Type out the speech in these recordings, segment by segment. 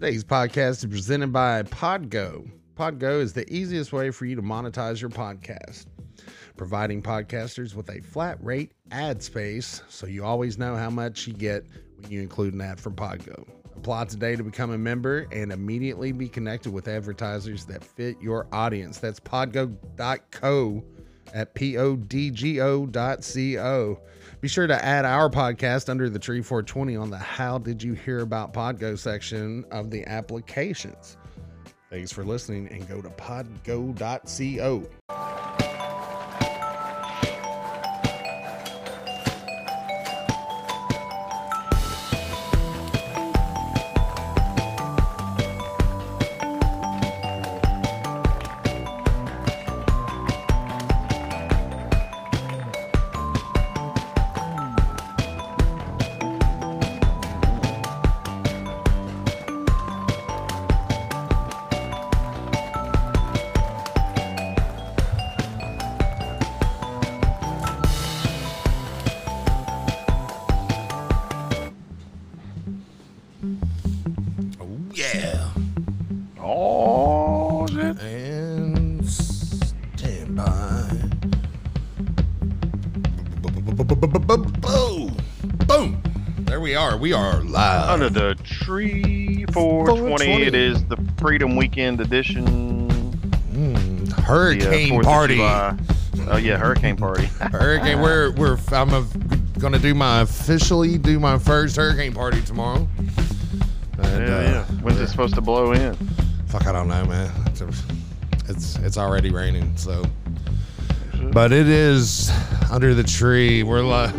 Today's podcast is presented by Podgo. Podgo is the easiest way for you to monetize your podcast, providing podcasters with a flat rate ad space so you always know how much you get when you include an ad from Podgo. Apply today to become a member and immediately be connected with advertisers that fit your audience. That's podgo.co at podgo.co. Be sure to add our podcast under the tree 420 on the How Did You Hear About Podgo section of the applications. Thanks for listening and go to podgo.co. Under the tree 420. 420. It is the Freedom Weekend edition. Mm, The, uh, hurricane party. Oh yeah, hurricane party. Hurricane. We're we're. I'm a, gonna do my officially do my first hurricane party tomorrow. And, yeah, uh, yeah. When's it supposed to blow in? Fuck, I don't know, man. It's it's, already raining, so. But it is under the tree. We're li-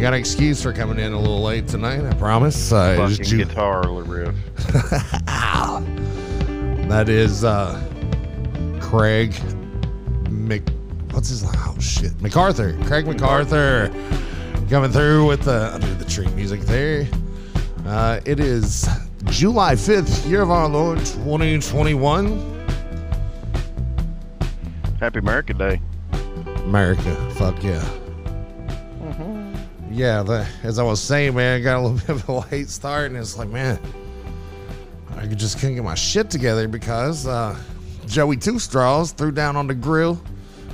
we got an excuse for coming in a little late tonight. I promise. Uh, Fucking Ju- guitar riff. That is uh, Craig Mc. What's his? Oh shit, MacArthur. Craig MacArthur coming through with the under the tree music there. Uh, it is July fifth, year of our Lord, twenty twenty one. Happy America Day. America, fuck yeah. Yeah, the, as I was saying, man, I got a little bit of a late start, and it's like, man, I just couldn't get my shit together because uh, Joey Two Straws threw down on the grill.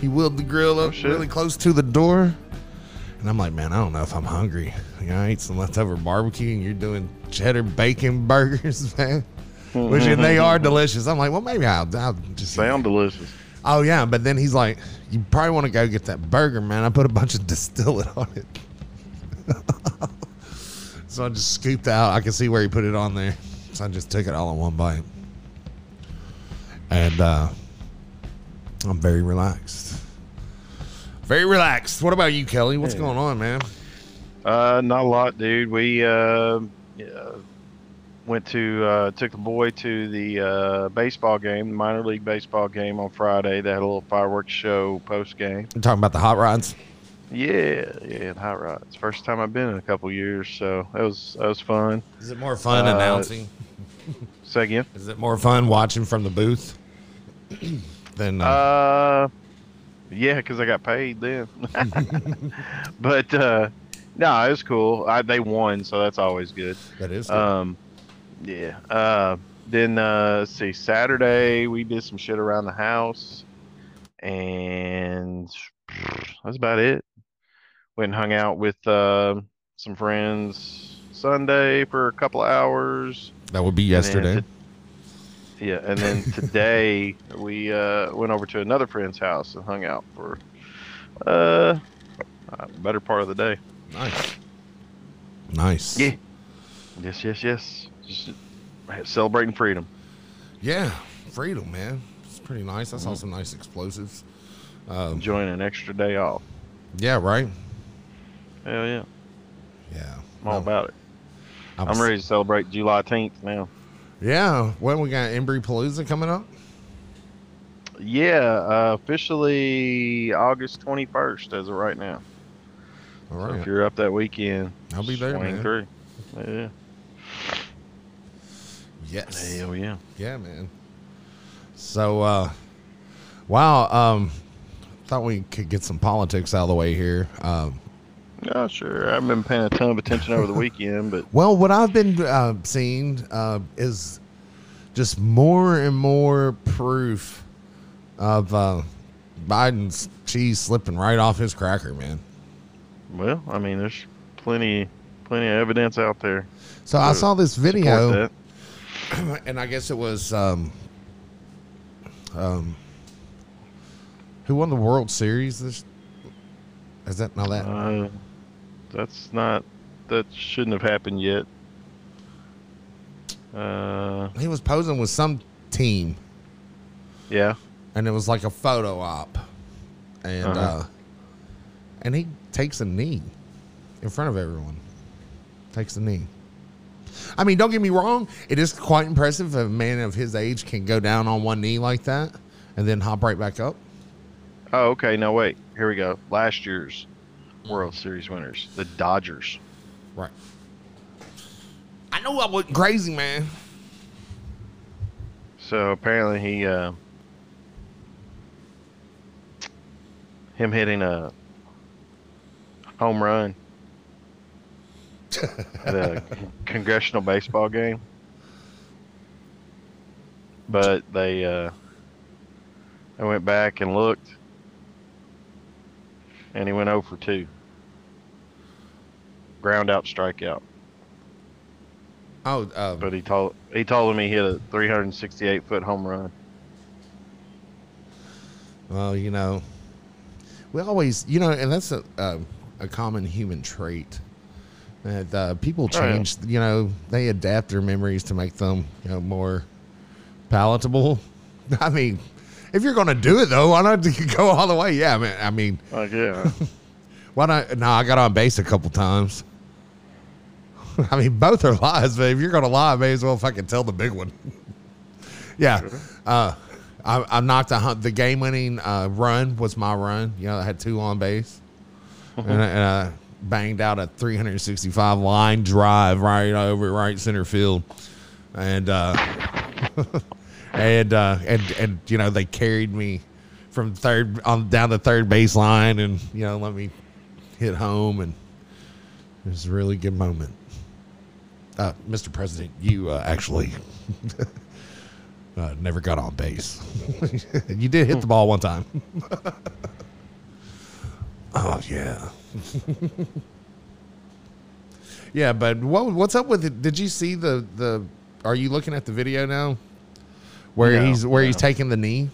He wheeled the grill up shit. really close to the door, and I'm like, man, I don't know if I'm hungry. You know, I ate some leftover barbecue, and you're doing cheddar bacon burgers, man. Which and they are delicious. I'm like, well, maybe I'll, I'll just Sound delicious. Oh yeah, but then he's like, "You probably want to go get that burger, man. I put a bunch of distillate on it." so I just scooped out. I can see where he put it on there, so I just took it all in one bite, and uh, I'm very relaxed. Very relaxed. What about you, Kelly? What's Yeah. going on, man? Uh, not a lot, dude. We uh, went to uh, took the boy to the uh, baseball game, the minor league baseball game on Friday. They had a little fireworks show post game. Talking about the hot rods. Yeah, yeah, and hot rods. First time I've been in a couple years, so that was that was fun. Is it more fun Uh, announcing? Say again. Is it more fun watching from the booth than? Uh, Uh, yeah, because I got paid then. but uh, no, it was cool. I, they won, so that's always good. that is. Um, yeah. Uh, then uh, let's see. Saturday we did some shit around the house, and that's about it. Went and hung out with uh, some friends Sunday for a couple of hours. that would be yesterday. to- yeah, and then today we uh, went over to another friend's house and hung out for uh, a better part of the day. Nice. Nice. Yeah. Yes, yes, yes. Just celebrating freedom. Yeah. Freedom, man. It's pretty nice. I saw Mm-hmm. some nice explosives. Um, Enjoying an extra day off. yeah, right? Hell yeah. Yeah. I'm all Well, about it. I was- I'm ready to celebrate July 10th now. Yeah. When we got Embry Palooza coming up? Yeah, uh, officially August 21st as of right now. All So if you're up that weekend, I'll be there, man. through. Yeah. yes. Hell yeah. Yeah, man. So, uh, wow. Um, thought we could get some politics out of the way here. Um, Yeah, sure. I haven't been paying a ton of attention over the weekend, but well, what I've been uh, seeing uh, is just more and more proof of uh, Biden's cheese slipping right off his cracker, man. Well, I mean, there's plenty, plenty of evidence out there. So I saw this video, and I guess it was um, um, who won the World Series? This is that not that? Uh, that's not. That shouldn't have happened yet. Uh, he was posing with some team, yeah. and it was like a photo op, and Uh-huh. uh, and he takes a knee in front of everyone. Takes a knee. I mean, don't get me wrong; it is quite impressive if a man of his age can go down on one knee like that and then hop right back up. Oh, okay. No, wait. Here we go. Last year's World Series winners, the Dodgers. Right. I know I wasn't crazy, man. So apparently he, uh, him hitting a home run at a congressional baseball game, but they, uh, I went back and looked, and he went 0 for 2. Ground out, strikeout. Oh, uh, But he told he told him he hit a 368 foot home run. well, you know, we always, you know, and that's a a, a common human trait. That uh, people Oh, yeah. change, you know, they adapt their memories to make them, you know, more palatable. I mean, if you're going to do it though, why not go all the way? Yeah, man. I mean, Like yeah, why not? No, I got on base a couple times. I mean, both are lies, but if you're going to lie, I may as well fucking tell the big one. yeah. Uh, I, I knocked a hun- the game winning uh, run was my run. You know, I had two on base, and, I, and I banged out a 365 line drive right over right center field, and uh, and uh, and and you know they carried me from third on down the third baseline, and you know let me hit home, and it was a really good moment. Uh, Mr. President, you uh, actually uh, never got on base. you did hit the ball one time. oh yeah. yeah, but what what's up with it? Did you see the the? Are you looking at the video now? Where No, he's where he's taking the knee?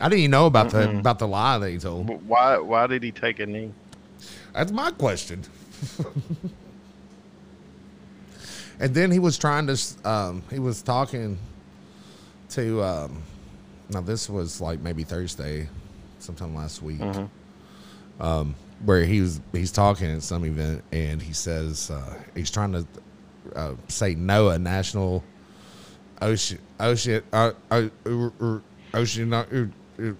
I didn't even know about the Mm-mm. about the lie that he told. But why why did he take a knee? That's my question. And then he was trying to, um, he was talking to, um, now this was like maybe Thursday, sometime last week, Mhm. um, where he was, he's talking at some event and he says, uh, he's trying to uh, say NOAA, National Ocean, Ocean, uh, uh, Ocean, uh, uh,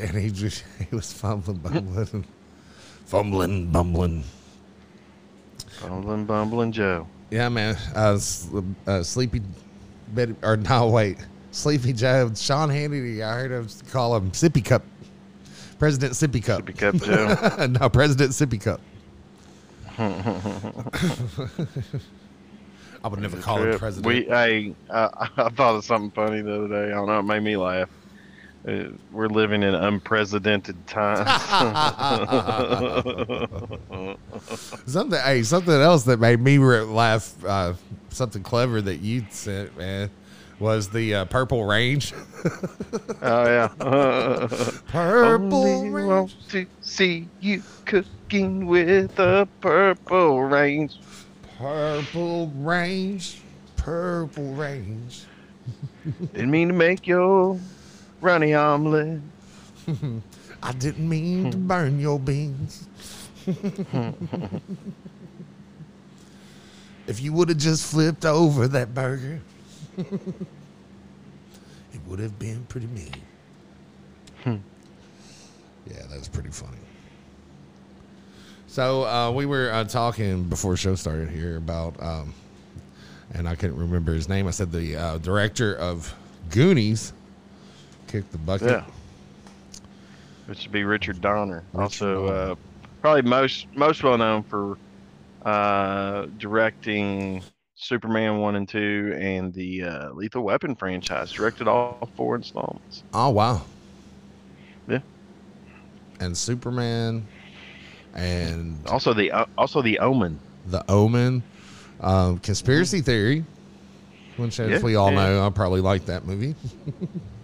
and he just, he was fumbling, bumbling, fumbling, bumbling. Bumbling, bumbling Joe. Yeah, man. Uh, uh, Sleepy, Betty, or no, wait, Sleepy Joe. Sean Hannity. I heard him call him Sippy Cup. President Sippy Cup. Sippy Cup Joe. no, President Sippy Cup. I would never call him president. We, hey, I, I thought of something funny the other day. I don't know. It made me laugh. Uh, we're living in unprecedented times. something, hey, something else that made me laugh. Uh, something clever that you sent, man, was the uh, Purple Range. oh yeah. Purple Only Range. want to see you cooking with a purple range. Purple Range. Purple Range. Didn't mean to make your runny omelet. I didn't mean to burn your beans. if you would have just flipped over that burger, it would have been pretty mean. yeah, that's pretty funny. So uh, we were uh, talking before show started here about, um, and I couldn't remember his name. I said the uh, director of Goonies kicked the bucket. Yeah. Which would be Richard Donner. Richard also, Donner. uh, probably most most well known for uh, directing Superman one and two, and the uh, Lethal Weapon franchise. Directed all four installments. Oh wow. Yeah. And Superman, and Also the uh, also the Omen. The Omen, um, Conspiracy Theory, which, as Yeah, we all yeah. know, I probably like that movie.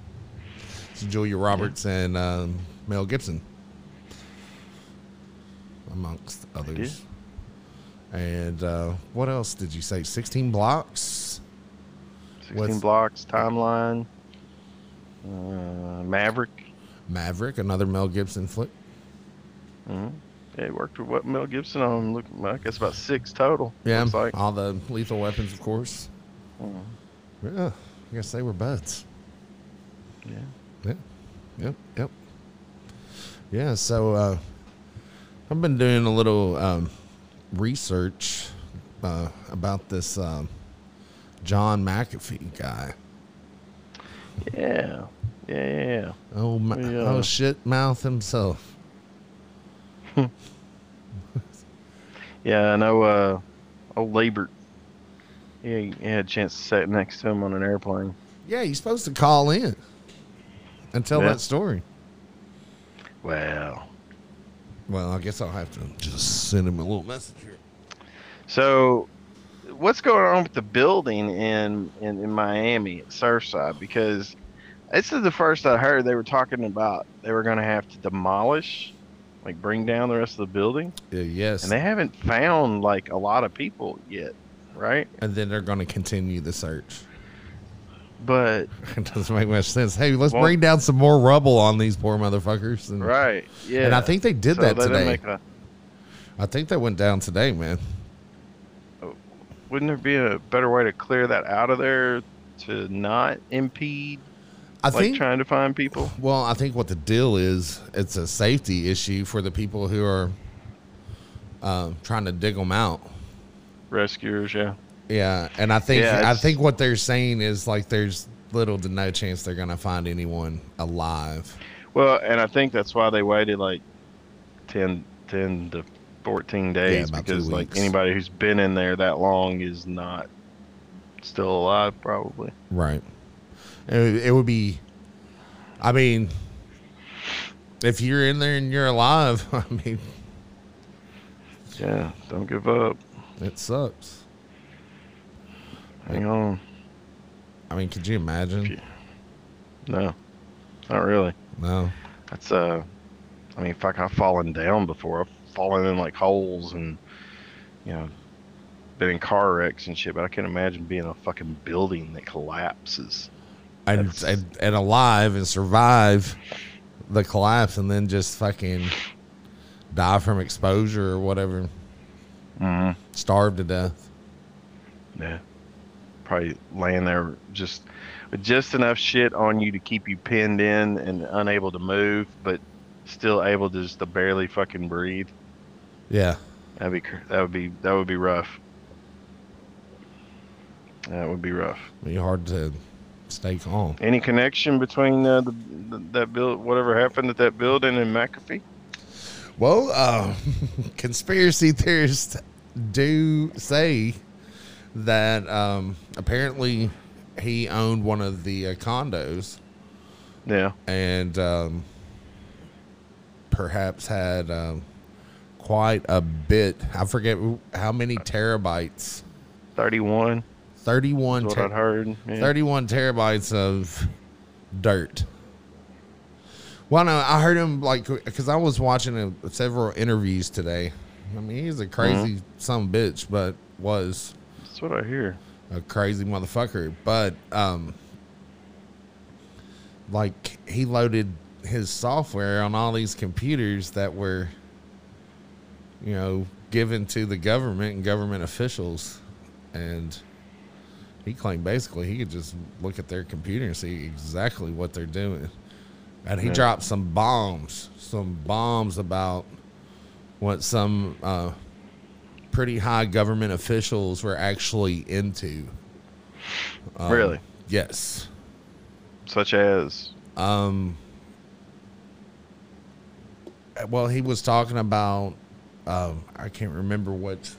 it's Julia Roberts and um, Mel Gibson, amongst others. And uh, what else did you say? 16 blocks? Sixteen With- blocks timeline. Uh, Maverick. Maverick, another Mel Gibson flick. hmm Yeah, he worked with what Mel Gibson on. Look, I guess about six total. Yeah, like. all the lethal weapons, of course. Mhm. Yeah, I guess they were buds. Yeah. Yep, yep, yep. Yeah, so uh, I've been doing a little um, research uh, about this um, John McAfee guy. Yeah. Yeah. Yeah. yeah. Oh, ma- Yeah. oh shit, mouth himself. Yeah, I know. Uh, old Labert. Yeah, he had a chance to sit next to him on an airplane. Yeah, he's supposed to call in and tell Yeah. that story. Well, Well, I guess I'll have to just send him a little message here. So, what's going on with the building in in, in Miami at Surfside? Because this is the first I heard they were talking about they were going to have to demolish, like bring down the rest of the building, Uh, yes, and they haven't found like a lot of people yet, right? and then they're going to continue the search. But It doesn't make much sense. Hey, let's Well- bring down some more rubble on these poor motherfuckers. And, right, yeah. and I think they did So that today. a- I think that went down today, man. wouldn't there be a better way to clear that out of there to not impede I like think. trying to find people? well, I think what the deal is, it's a safety issue for the people who are uh, trying to dig them out. Rescuers, yeah. Yeah, and I think Yeah, I think what they're saying is like there's little to no chance they're gonna find anyone alive. Well, and I think that's why they waited like 10, 10 to 14 days two because like anybody who's been in there that long is not still alive probably. Right. It, it would be. I mean, if you're in there and you're alive, I mean, Yeah, don't give up. it sucks. Hang on. I mean, could you imagine? No. Not really. No. That's uh I mean fuck I've fallen down before. I've fallen in like holes and you know been in car wrecks and shit, but I can't imagine being in a fucking building that collapses. And, and and alive and survive the collapse and then just fucking die from exposure or whatever, Mm-hmm. starve to death. Yeah. Probably laying there just with just enough shit on you to keep you pinned in and unable to move, but still able to just to barely fucking breathe. Yeah. That'd be that would be that would be rough. That would be rough. Be hard to stay calm. Any connection between uh, the, the that build whatever happened at that building in McAfee? Well, uh, conspiracy theorists do say that um, apparently he owned one of the uh, condos Yeah. and um, perhaps had um, quite a bit. I forget how many terabytes. 31 31, is what ter- I'd heard. Yeah. 31 terabytes of dirt. Well, no, I heard him like because I was watching uh several interviews today. I mean, he's a crazy some bitch, but was That's what I hear. a crazy motherfucker. But um, like he loaded his software on all these computers that were, you know, given to the government and government officials, and he claimed basically he could just look at their computer and see exactly what they're doing. And he Yeah. dropped some bombs, some bombs about what some uh, pretty high government officials were actually into. Um, Really? Yes. Such as Um. Well, he was talking about. Um, I can't remember what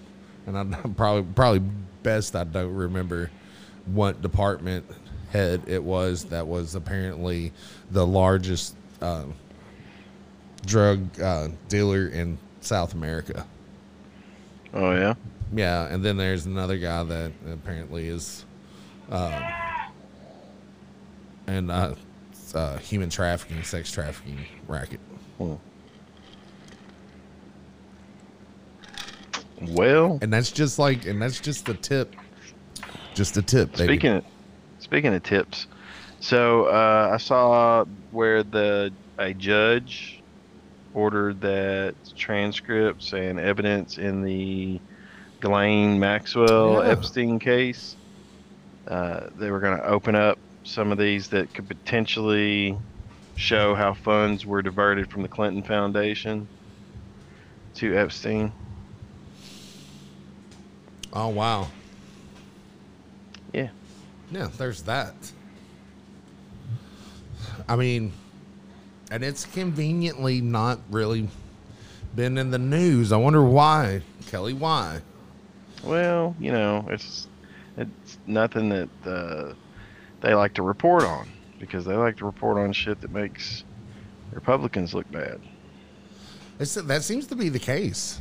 and I'm probably probably best I don't remember what department head it was that was apparently the largest uh, drug uh, dealer in South America. Oh yeah. Yeah, and then there's another guy that apparently is, um, and uh, uh, human trafficking, sex trafficking racket. Hmm. Well, And that's just like, and that's just the tip, just the tip. Baby. speaking of, speaking of tips, so uh, I saw where the a judge ordered that transcripts and evidence in the Ghislaine Maxwell Yeah. Epstein case. Uh, they were going to open up some of these that could potentially show how funds were diverted from the Clinton Foundation to Epstein. Oh wow. Yeah. Yeah, there's that. I mean, and it's conveniently not really been in the news. I wonder why, Kelly. Why? Well, you know, it's it's nothing that uh, they like to report on because they like to report on shit that makes Republicans look bad. It's, that seems to be the case.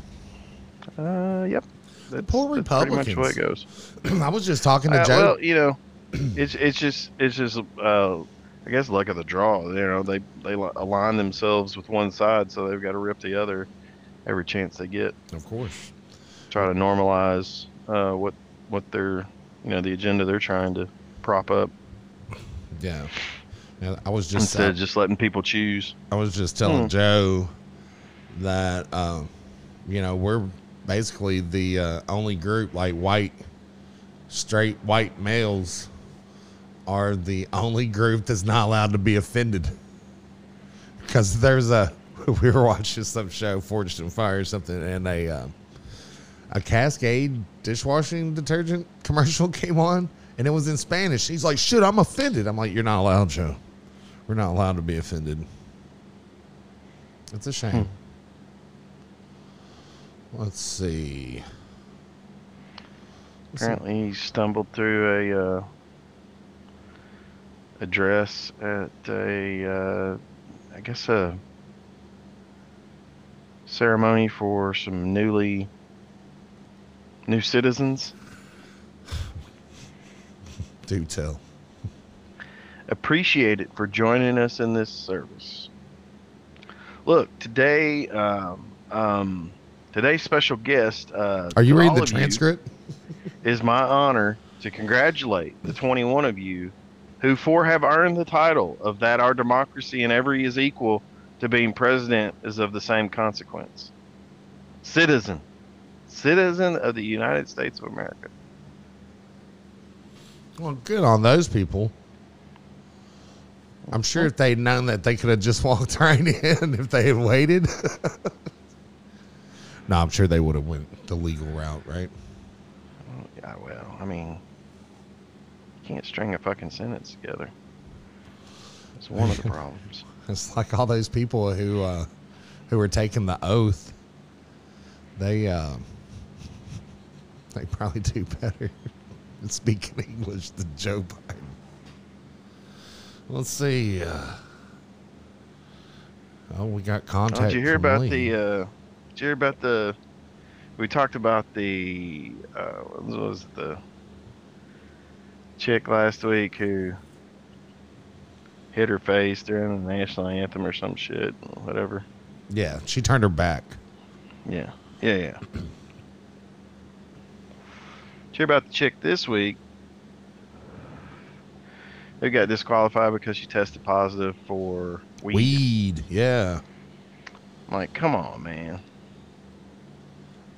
Uh, yep. That's, poor that's pretty much the way it goes. I was just talking to Uh, Joe. well, you know, it's it's just it's just uh, I guess luck of the draw. You know, they they align themselves with one side, so they've got to rip the other every chance they get. of course. Try to normalize uh, what what they're you know the agenda they're trying to prop up Yeah. And I was just instead of just letting people choose. I was just telling Hmm. Joe that um, you know we're basically the uh, only group like white, straight white males are the only group that's not allowed to be offended. Because there's a we were watching some show, Forged in Fire or something, and a uh, a Cascade dishwashing detergent commercial came on, and it was in Spanish. He's like, "Shit, I'm offended." I'm like, "You're not allowed, Joe. We're not allowed to be offended." It's a shame. Let's see. Let's see. Apparently, he stumbled through a uh, address at a, uh, I guess a ceremony for some newly new citizens. Do tell. Appreciate it for joining us in this service. Look, today, um, um, today's special guest. Uh, Are you reading the transcript? is my honor to congratulate the 21 of you who four have earned the title of that our democracy and every is equal to being president is of the same consequence. Citizen. Citizen of the United States of America. Well, good on those people. I'm sure if they'd known that, they could have just walked right in if they had waited. no, I'm sure they would have went the legal route, right? Yeah, well, I mean, can't string a fucking sentence together. That's one of the problems. It's like all those people who uh, who were taking the oath. They uh, they probably do better at speaking English than Joe Biden. Let's see. Uh, oh, we got Oh, contact. did you hear about Lee. the? Uh, did you hear about the? We talked about the. Uh, what was it, the chick last week who hit her face during the national anthem or some shit, whatever. Yeah, she turned her back. Yeah, yeah, yeah. Hear about the chick this week? Who got disqualified because she tested positive for weed? Weed. Yeah. I'm like, come on, man.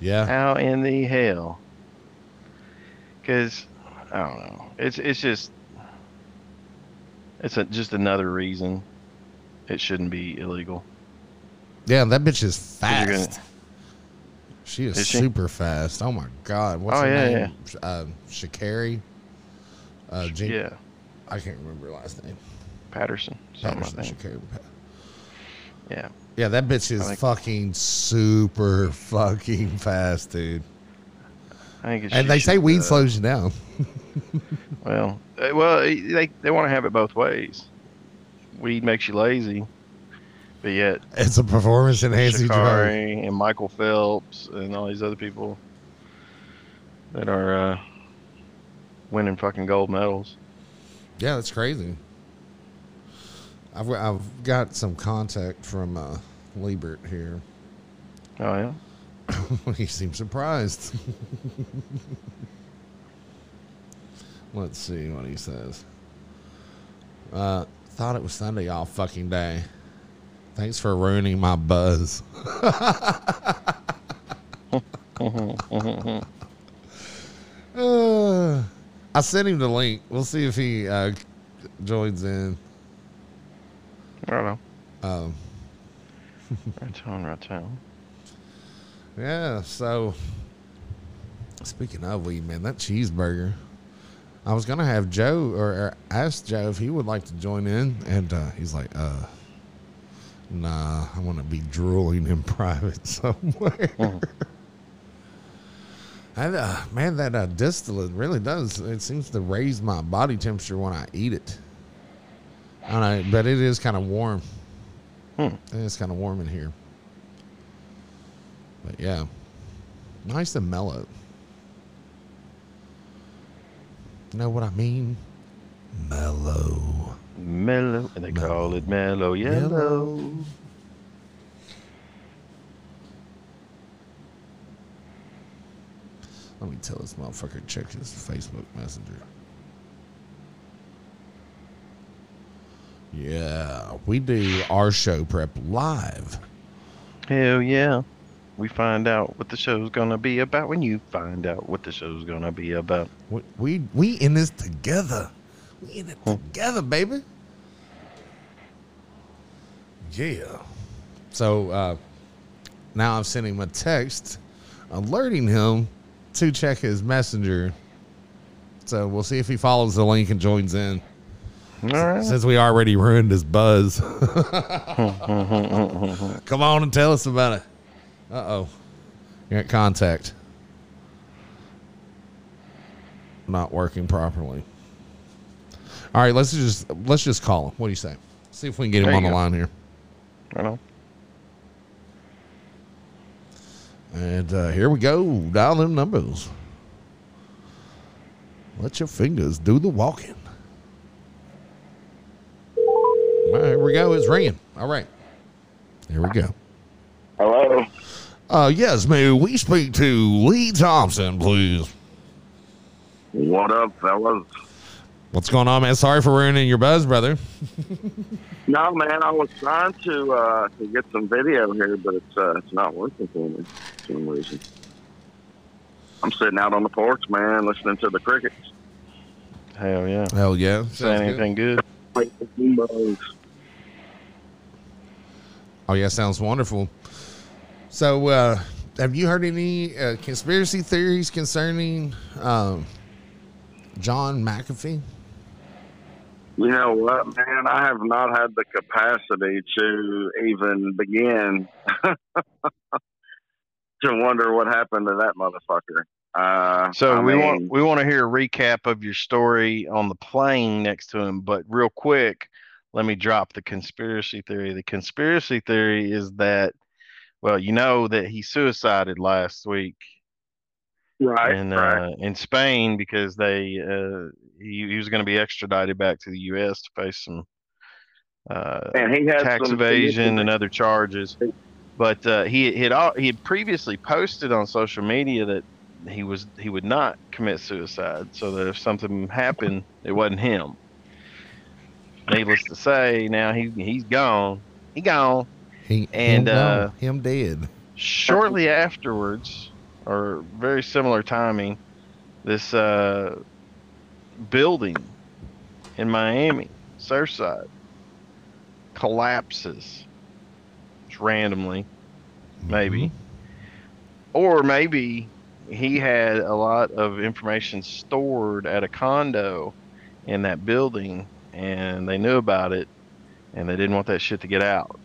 Yeah. How in the hell? Because I don't know. It's it's just it's a, just another reason it shouldn't be illegal. Yeah, that bitch is you're gonna- fast. She is, Is she? super fast. Oh my god. What's Oh, her yeah, name? Uh, Sha'Carri. Uh, Jean- yeah, I can't remember her last name. Patterson. Patterson. Sha'Carri. Yeah. Yeah, that bitch is think- fucking super fucking fast, dude. I think. It And they say weed uh, slows you down. Well, uh, well, they they want to have it both ways. Weed makes you lazy, but yet It's a performance enhancing drug. And Michael Phelps and all these other people that are uh, winning fucking gold medals. Yeah, that's crazy. I've I've got some contact from uh, Liebert here. Oh yeah. he seems surprised. Let's see what he says. Uh, thought it was Sunday all fucking day. Thanks for ruining my buzz. Uh, I sent him the link. We'll see if he uh, joins in. I don't know. Um, Right on, right on. Yeah, so speaking of weed, man, that cheeseburger. I was gonna have Joe or, or ask Joe if he would like to join in, and uh, he's like, "Uh, nah, I want to be drooling in private somewhere." Mhm. and uh, man, that uh, distillate really does. It seems to raise my body temperature when I eat it. I don't know, but it is kind of warm. Hmm. It's kind of warm in here. But yeah, nice and mellow. Know what I mean? Mellow. Mellow, and they Mellow. call it mellow yellow. Let me tell this motherfucker to check his Facebook Messenger. Yeah, we do our show prep live. Hell yeah. We find out what the show's gonna be about when you find out what the show's gonna be about. We we, we in this together. We in it Hmm. together, baby. Yeah. So uh, now I'm sending him a text alerting him to check his messenger. So we'll see if he follows the link and joins in. All right. Since we already ruined his buzz. Come on and tell us about it. Uh oh. You're at contact. Not working properly. All right, let's just let's just call him. What do you say? See if we can get him on the go. line here. I know. And uh, here we go. Dial them numbers. Let your fingers do the walking. All right, here we go. It's ringing. All right. Here we go. Hello. Uh, yes, may we speak to Lee Thompson, please? What up, fellas? What's going on, man? Sorry for ruining your buzz, brother. No, man, I was trying to uh, to get some video here, but it's uh, it's not working for me for some reason. I'm sitting out on the porch, man, listening to the crickets. Hell yeah. Hell yeah. Say anything good? Like the Steamboats. Oh yeah, sounds wonderful. So, uh, have you heard any uh, conspiracy theories concerning um, John McAfee? You know what, man? I have not had the capacity to even begin to wonder what happened to that motherfucker. Uh, So I we mean, want we want to hear a recap of your story on the plane next to him, but real quick, let me drop the conspiracy theory. The conspiracy theory is that, well, you know that he suicided last week right, in right. uh, in Spain because they uh, he, he was going to be extradited back to the U.S. to face some uh, he had tax evasion and other charges. But uh, he he had he had previously posted on social media that he was he would not commit suicide, so that if something happened, it wasn't him. Needless to say, now he he's gone. He gone. He And, him, uh, gone, him dead. Shortly afterwards, or very similar timing, this uh, building in Miami, Surfside, collapses just randomly, maybe. Or maybe he had a lot of information stored at a condo in that building and they knew about it and they didn't want that shit to get out.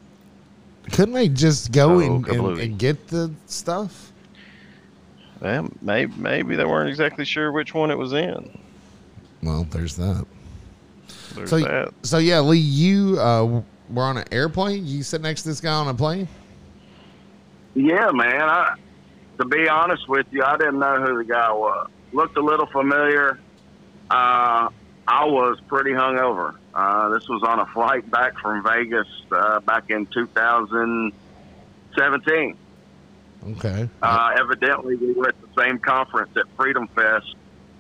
Couldn't they just go Oh, and, and, and get the stuff? Well, maybe maybe they weren't exactly sure which one it was in. Well, there's that. There's So, that. so yeah, Lee, you uh, were on an airplane. You sit next to this guy on a plane. Yeah, man. I, to be honest with you, I didn't know who the guy was. Looked a little familiar. Uh, I was pretty hungover. Uh, this was on a flight back from Vegas uh, back in 2017. Okay. Uh, evidently, we were at the same conference at Freedom Fest.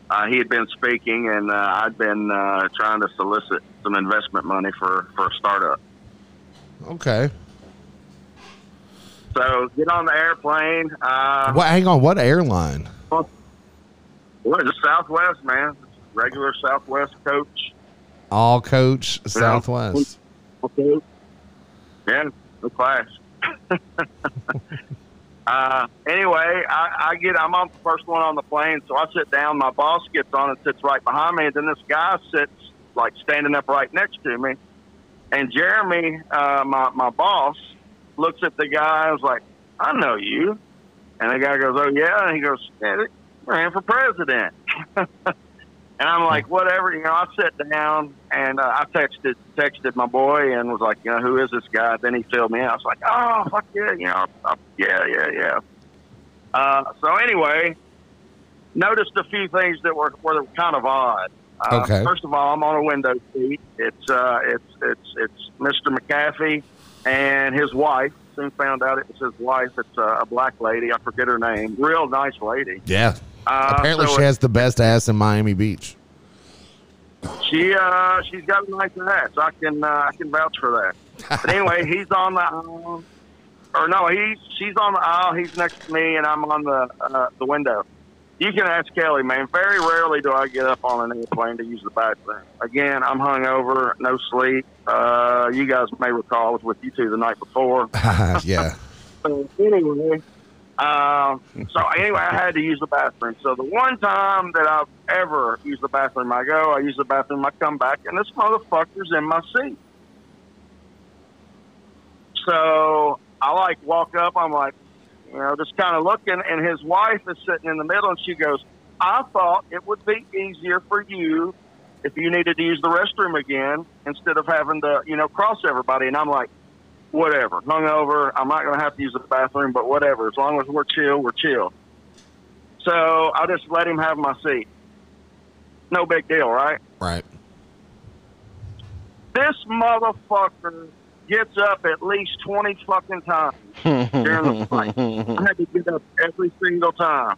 Uh, he had been speaking, and uh, I'd been uh, trying to solicit some investment money for, for a startup. Okay. So get on the airplane. Uh, What? Hang on. What airline? Well, just Southwest, man. Regular Southwest coach. All Coach Southwest. Okay. Yeah, no class. uh, anyway, I, I get I'm on the first one on the plane, so I sit down. My boss gets on and sits right behind me, and then this guy sits like standing up right next to me. And Jeremy, uh, my my boss, looks at the guy and was like, "I know you." And the guy goes, "Oh yeah," and he goes, "Yeah, ran for president." And I'm like, whatever, you know. I sat down and uh, I texted texted my boy and was like, you know, who is this guy? Then he filled me out. I was like, oh fuck yeah, you know, uh, yeah, yeah, yeah. Uh, so anyway, noticed a few things that were were kind of odd. Uh, Okay. First of all, I'm on a window seat. It's uh, it's it's it's Mr. McAfee and his wife. Soon found out it was his wife. It's uh, a black lady. I forget her name. Real nice lady. Yeah. Uh, Apparently, so she has the best ass in Miami Beach. She uh she's got a nice ass. I can uh, I can vouch for that. But anyway, he's on the aisle, or no, he's she's on the aisle. He's next to me, and I'm on the uh, the window. You can ask Kelly, man. Very rarely do I get up on an airplane to use the bathroom. Again, I'm hungover, no sleep. Uh, you guys may recall I was with you two the night before. yeah. So anyway, um, so anyway, I had to use the bathroom. So the one time that I've ever used the bathroom, I go, I use the bathroom, I come back, and this motherfucker's in my seat. So I like walk up, I'm like, you know, just kind of looking, and his wife is sitting in the middle, and she goes, I thought it would be easier for you if you needed to use the restroom again instead of having to, you know, cross everybody. And I'm like, whatever. Hungover. I'm not going to have to use the bathroom, but whatever. As long as we're chill, we're chill. So I just let him have my seat. No big deal, right? Right. This motherfucker gets up at least 20 fucking times during the flight. I had to get up every single time.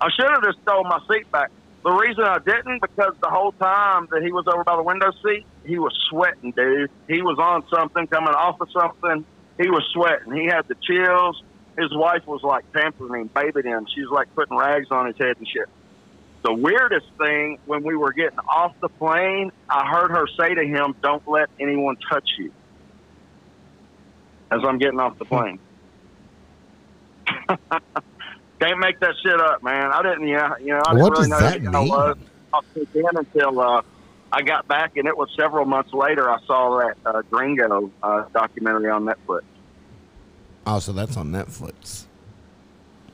I should have just stole my seat back. The reason I didn't, because the whole time that he was over by the window seat, he was sweating, dude. He was on something, coming off of something. He was sweating. He had the chills. His wife was like pampering him, babying him. She was like putting rags on his head and shit. The weirdest thing, when we were getting off the plane, I heard her say to him, Don't let anyone touch you. As I'm getting off the plane. Can't make that shit up, man. I didn't, yeah, you know, I didn't What really does know that mean? was. I took in until uh, I got back, and it was several months later. I saw that uh, Gringo uh, documentary on Netflix. Oh, so that's on Netflix.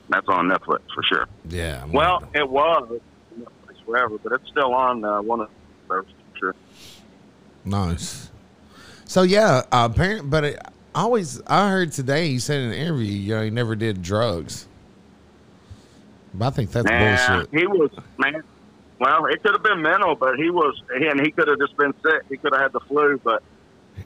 That's on Netflix for sure. Yeah. I'm Well, gonna- it was Netflix forever, but it's still on uh, one of those for sure. nice. So yeah, uh, apparent, but it, I always I heard today he said in an interview, you know, he never did drugs. But I think that's bullshit. he was man. Well, it could have been mental, but he was, and he could have just been sick. He could have had the flu, but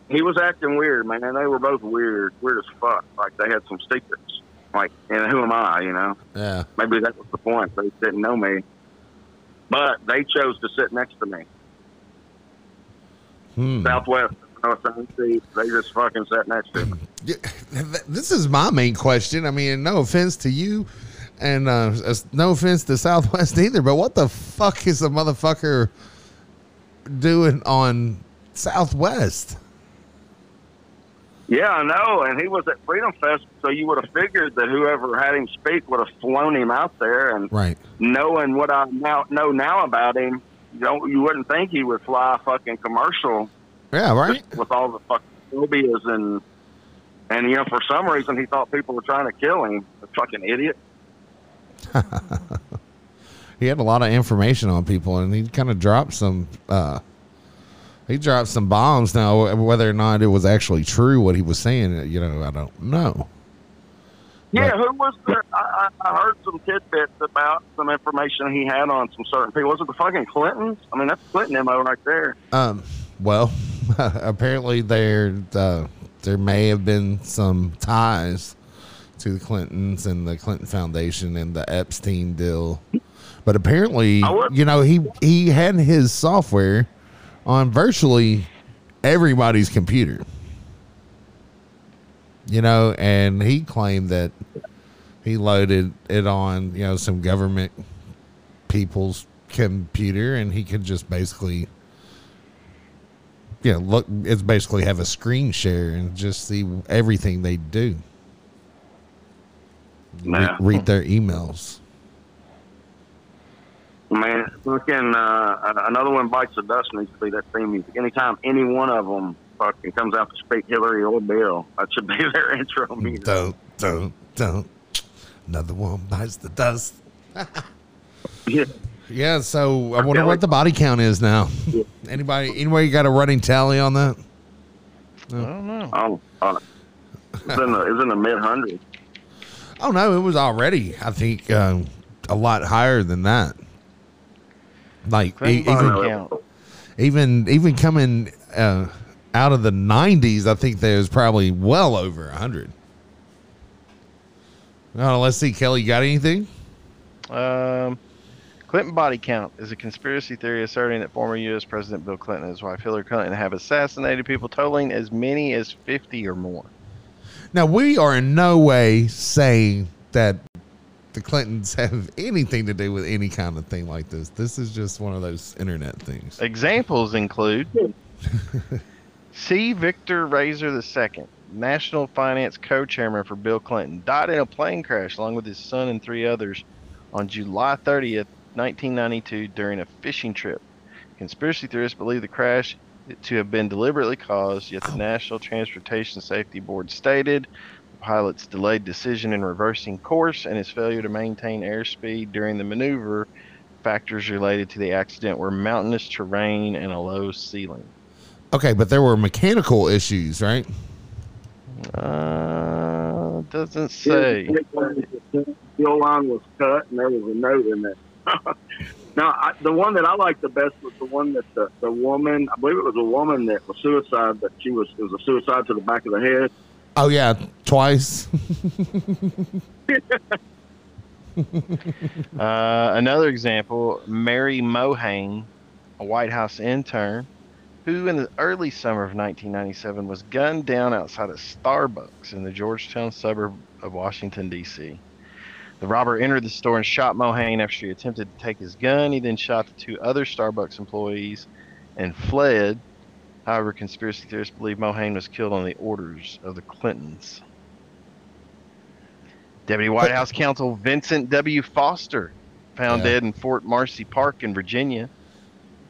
he was acting weird, man. And they were both weird, weird as fuck. Like they had some secrets. Like, and who am I? You know, Yeah. maybe that was the point. They didn't know me, but they chose to sit next to me. Hmm. Southwest, They just fucking sat next to me. This is my main question. I mean, no offense to you, and uh, no offense to Southwest either. But what the fuck is the motherfucker doing on Southwest? Yeah, I know. And he was at Freedom Fest, so you would have figured that whoever had him speak would have flown him out there. And Right. knowing what I now know now about him, you don't you wouldn't think he would fly a fucking commercial Yeah. Right. with all the fucking phobias and and you know for some reason he thought people were trying to kill him. The fucking idiot. he had a lot of information on people, and he kind of dropped some. Uh, he dropped some bombs. Now, whether or not it was actually true what he was saying, you know, I don't know. Yeah, Right. who was the? I, I I heard some tidbits about some information he had on some certain people. Was it the fucking Clintons? I mean, that's Clinton mo right there. Um, well, apparently there uh, there may have been some ties to the Clintons and the Clinton Foundation and the Epstein deal, but apparently, you know, he he had his software on virtually everybody's computer. You know, and he claimed that he loaded it on you know some government people's computer, and he could just basically you know, look, it's basically have a screen share and just see everything they do. Re- read their emails. Man, fucking uh, another one bites the dust needs to be that theme music. Anytime any one of them fucking comes out to speak Hillary or Bill, that should be their intro music. Don't, don't, don't. Another one bites the dust. Yeah. Yeah, so I wonder what the body count is now. Anybody, anybody got a running tally on that? I don't know. Oh, uh, it's in the it's in the mid hundreds. Oh no, it was already. I think um, a lot higher than that. Like e- even even even coming uh, out of the 90s i think there's probably well over 100 oh, let's see kelly you got anything Um, Clinton body count is a conspiracy theory asserting that former U.S. President Bill Clinton and his wife Hillary Clinton have assassinated people totaling as many as 50 or more. Now we are in no way saying that the clintons have anything to do with any kind of thing like this this is just one of those internet things Examples include C. Victor Raiser II, National Finance co-chairman for Bill Clinton, died in a plane crash along with his son and three others on July 30th, 1992 during a fishing trip. Conspiracy theorists believe the crash to have been deliberately caused, yet the National Transportation Safety Board stated the pilot's delayed decision in reversing course and his failure to maintain airspeed during the maneuver factors related to the accident were mountainous terrain and a low ceiling. okay but there were mechanical issues right Uh, doesn't say. The fuel line was cut, and there was a note in there. now, I, the one that I liked the best was the one that the, the woman, I believe it was a woman that was suicide, but she was it was a suicide to the back of the head. oh yeah twice Uh, another example, Mary Mahoney, a White House intern, who in the early summer of 1997 was gunned down outside a Starbucks in the Georgetown suburb of Washington, D.C. The robber entered the store and shot Mahoney after she attempted to take his gun. He then shot the two other Starbucks employees and fled. However, conspiracy theorists believe Mahoney was killed on the orders of the Clintons. Deputy White House counsel Vincent W. Foster found Yeah. dead in Fort Marcy Park in Virginia.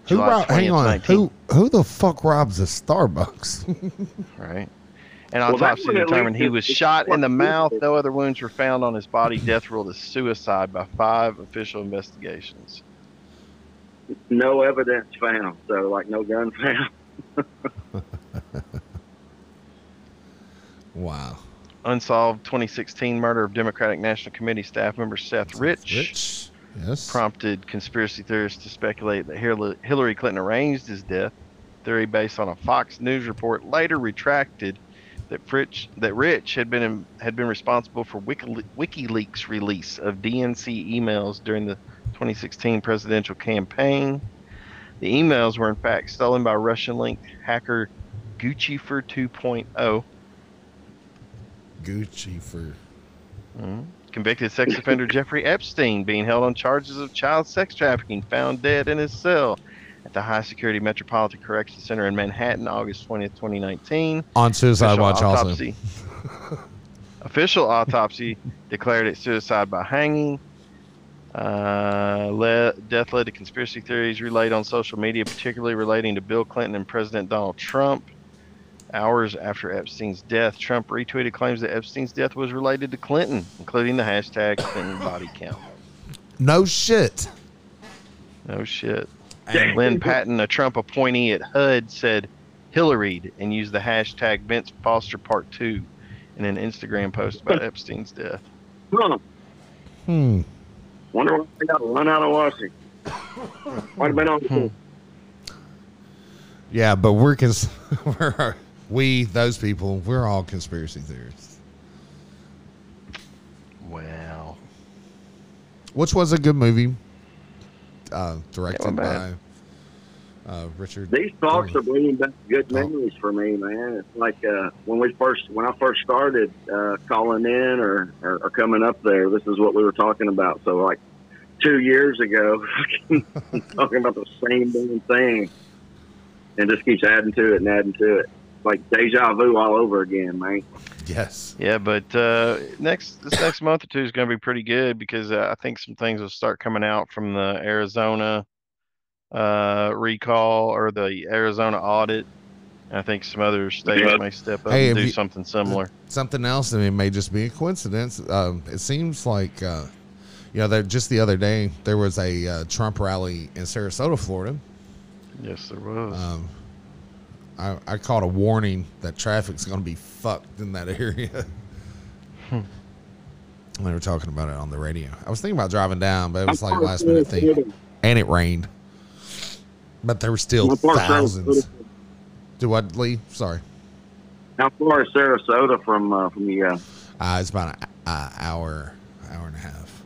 who rob- hang on 19 who who the fuck robs a starbucks Right. An Well, autopsy one determined he was shot in the mouth. No other wounds were found on his body. Death ruled as suicide by five official investigations. No evidence found, so like no gun found. wow Unsolved 2016 murder of Democratic National Committee staff member Seth Rich, rich yes prompted conspiracy theorists to speculate that Hillary Clinton arranged his death. Theory based on a Fox News report later retracted that Rich that Rich had been in, had been responsible for Wiki, WikiLeaks release of DNC emails during the 2016 presidential campaign. The emails were in fact stolen by Russian-linked hacker Guccifer 2.0. guccifer Mhm. Convicted sex offender Jeffrey Epstein being held on charges of child sex trafficking, found dead in his cell at the High Security Metropolitan Correction Center in Manhattan, August 20th, 2019. on suicide Official watch also autopsy. Official autopsy declared it suicide by hanging. Uh, le- death led to conspiracy theories relayed on social media, particularly relating to Bill Clinton and President Donald Trump. Hours after Epstein's death, Trump retweeted claims that Epstein's death was related to Clinton, including the hashtag Clinton body count. No shit. No shit. Yeah. Lynne Patton, a Trump appointee at HUD, said Hillaried and used the hashtag Vince Foster Part 2 in an Instagram post about Epstein's death. Huh. Hmm. Wonder why they got run out of Washington. Might have been on Hmm. Yeah, but we're cons- we're we those people. We're all conspiracy theorists. Wow. Which was a good movie, uh, directed by uh, Richard. These talks are bringing back good memories for me, man. It's like uh, when we first, when I first started uh, calling in or, or, or coming up there. This is what we were talking about. So like two years ago, talking about the same damn thing, and just keeps adding to it and adding to it. Like deja vu all over again, man. Yes. Yeah, but uh, next this next month or two is going to be pretty good because uh, I think some things will start coming out from the Arizona uh, recall or the Arizona audit. And I think some other states Yeah. may step up Hey, and do you- something similar. Something else, and it may just be a coincidence. Um, it seems like, uh, you know, that just the other day there was a uh, Trump rally in Sarasota, Florida. Yes, there was. Um, I, I caught a warning that traffic's going to be fucked in that area. Hmm. they were talking about it on the radio. I was thinking about driving down, but it was like last minute thing, and it rained. But there were still thousands. Do what, Lee? Sorry. how far is Sarasota from uh, from the? Uh, Uh, it's about an uh, hour, hour and a half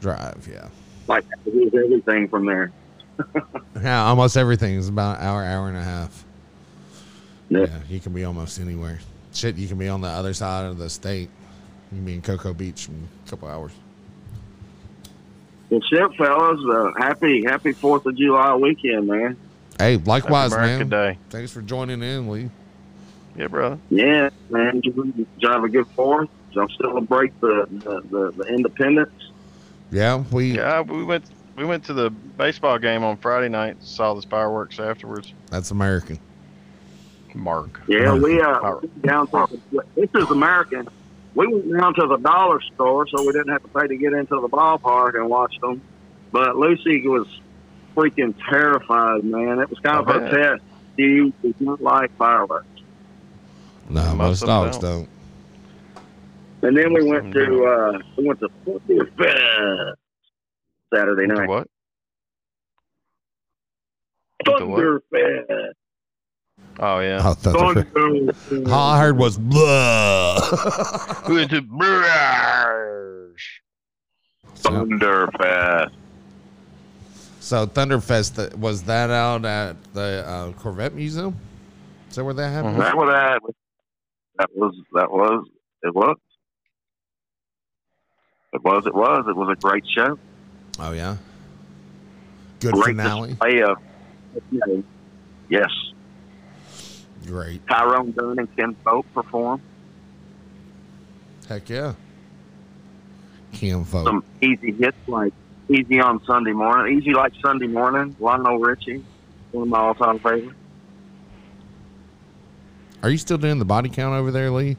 drive. Yeah, like everything from there. yeah. Almost everything is about an hour, hour and a half. Yeah. Yeah, you can be almost anywhere. Shit, you can be on the other side of the state. You can be in Cocoa Beach in a couple hours. Well, shit, fellas. Uh, happy Happy Fourth of July weekend, man. Hey, likewise, America man. Day. Thanks for joining in, Lee. Yeah, brother. Yeah, man. Did you have a good Fourth? Y'all celebrate the the, the, the independence? Yeah, we. Yeah, we went we went to the baseball game on Friday night. Saw the fireworks afterwards. That's American. Mark. Yeah, we uh Power. down to this is American. We went down to the dollar store so we didn't have to pay to get into the ballpark and watch them. But Lucy was freaking terrified, man. It was kind of I her test. She does not like fireworks. No, Yeah, most most of them dogs don't. don't. And then we went to uh we went to Thunderfest Saturday night. what? What? Thunderfest. Oh yeah. Oh, Thunder- Thunderfest. All I heard was blah. Thunderfest. so Thunderfest was that out at the uh, Corvette Museum? Is that where that happened? Mhm. That was that. That was that was it was. It was it was it was a great show. Oh yeah. Good great finale. display of yes. Great. Tyrone Dunn and Ken Pope perform. Heck yeah. Kim Folk. some easy hits like Easy on Sunday morning. Easy like Sunday morning. Lionel Richie, one of my all time favorites. Are you still doing the body count over there, Lee?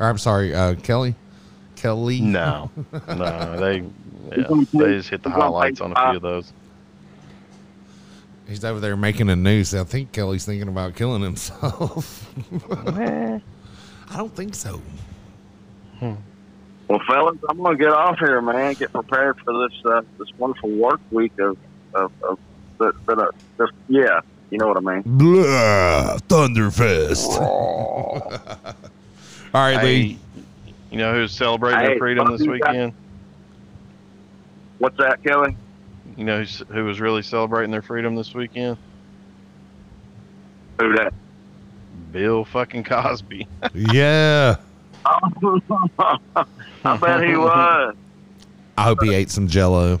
Or I'm sorry, uh, Kelly. Kelly. No, no, they yeah, they just hit the highlights on a few of those. He's over there making a noose. I think Kelly's thinking about killing himself. I don't think so. Well, fellas, I'm gonna get off here, man. Get prepared for this uh, this wonderful work week of of, of the, the, uh, this, yeah, you know what I mean. Blah, Thunderfest. Oh. All right, Hey, Lee. you know who's celebrating Hey, their freedom this fuck you guys. weekend? What's that, Kelly? You know who's, who was really celebrating their freedom this weekend? Who that? Bill fucking Cosby. Yeah. I bet he was. I hope he ate some Jello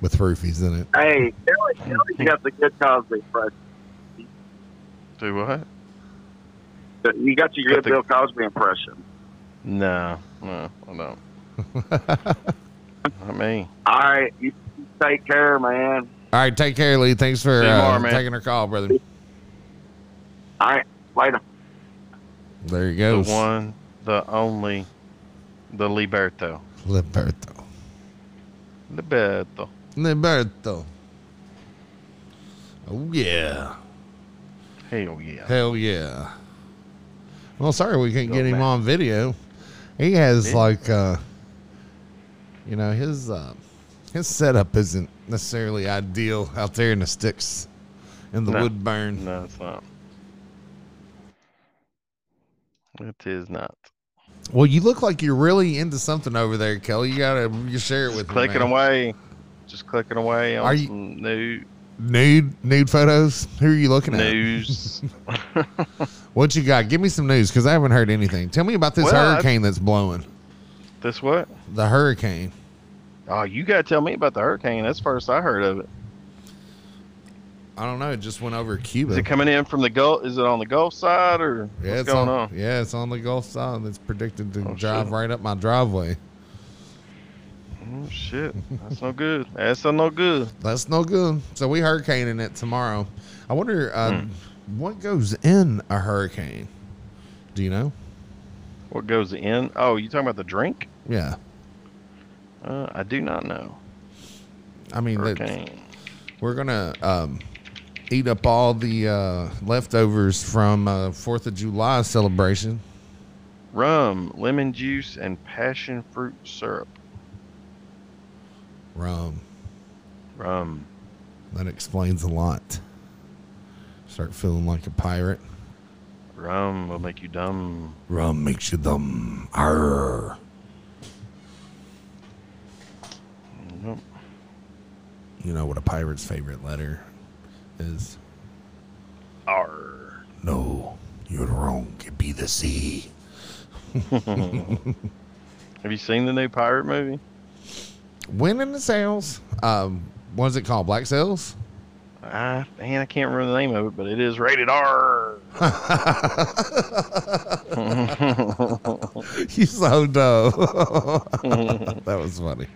with roofies in it. Hey, Kelly, Kelly's got the good Cosby impression. Do what? You got your Got good the- Bill Cosby impression. No, no, I don't. Not me. All right, you you take care, man. All right, take care, Lee. Thanks for uh, tomorrow, man. taking our call, brother. All right, later. There he The one, the only, the Liberto. Liberto. Liberto. Liberto. Oh yeah. Hell yeah. Hell yeah. Well, sorry we couldn't Go get him back. on video. He has Yeah. like uh you know, his uh his setup isn't necessarily ideal out there in the sticks in the No. wood burn. No, it's not. It is not. Well, you look like you're really into something over there, Kelly. You gotta you share it Just with clicking me. man. away. Just clicking away on Are you- some new Nude nude photos. Who are you looking at? news. What you got? Give me some news because I haven't heard anything. Tell me about this Well, hurricane that's blowing. This what? The hurricane. Oh, you gotta tell me about the hurricane. That's the first I heard of it. I don't know. It just went over Cuba. Is it coming in from the Gulf? Is it on the Gulf side or Yeah, what's it's going on, on? Yeah, it's on the Gulf side. It's predicted to Oh, drive shit. right up my driveway. Oh shit, that's no good. That's no good. That's no good. So we hurricaning it tomorrow. I wonder uh, Hmm. what goes in a hurricane. Do you know? What goes in? Oh, you talking about the drink? Yeah. Uh, I do not know. I mean, we're gonna um, eat up all the uh, leftovers from uh, Fourth of July celebration. Rum, lemon juice, and passion fruit syrup. Rum. Rum. That explains a lot. Start feeling like a pirate. Rum will make you dumb. Rum makes you dumb. Arr. Nope. You know what a pirate's favorite letter is? R. No, you're wrong. It'd be the C. Have you seen the new pirate movie? When in the sales, um, what is it called? Black Sails? Ah, man, I can't remember the name of it, but it is rated R. you so dumb. that was funny.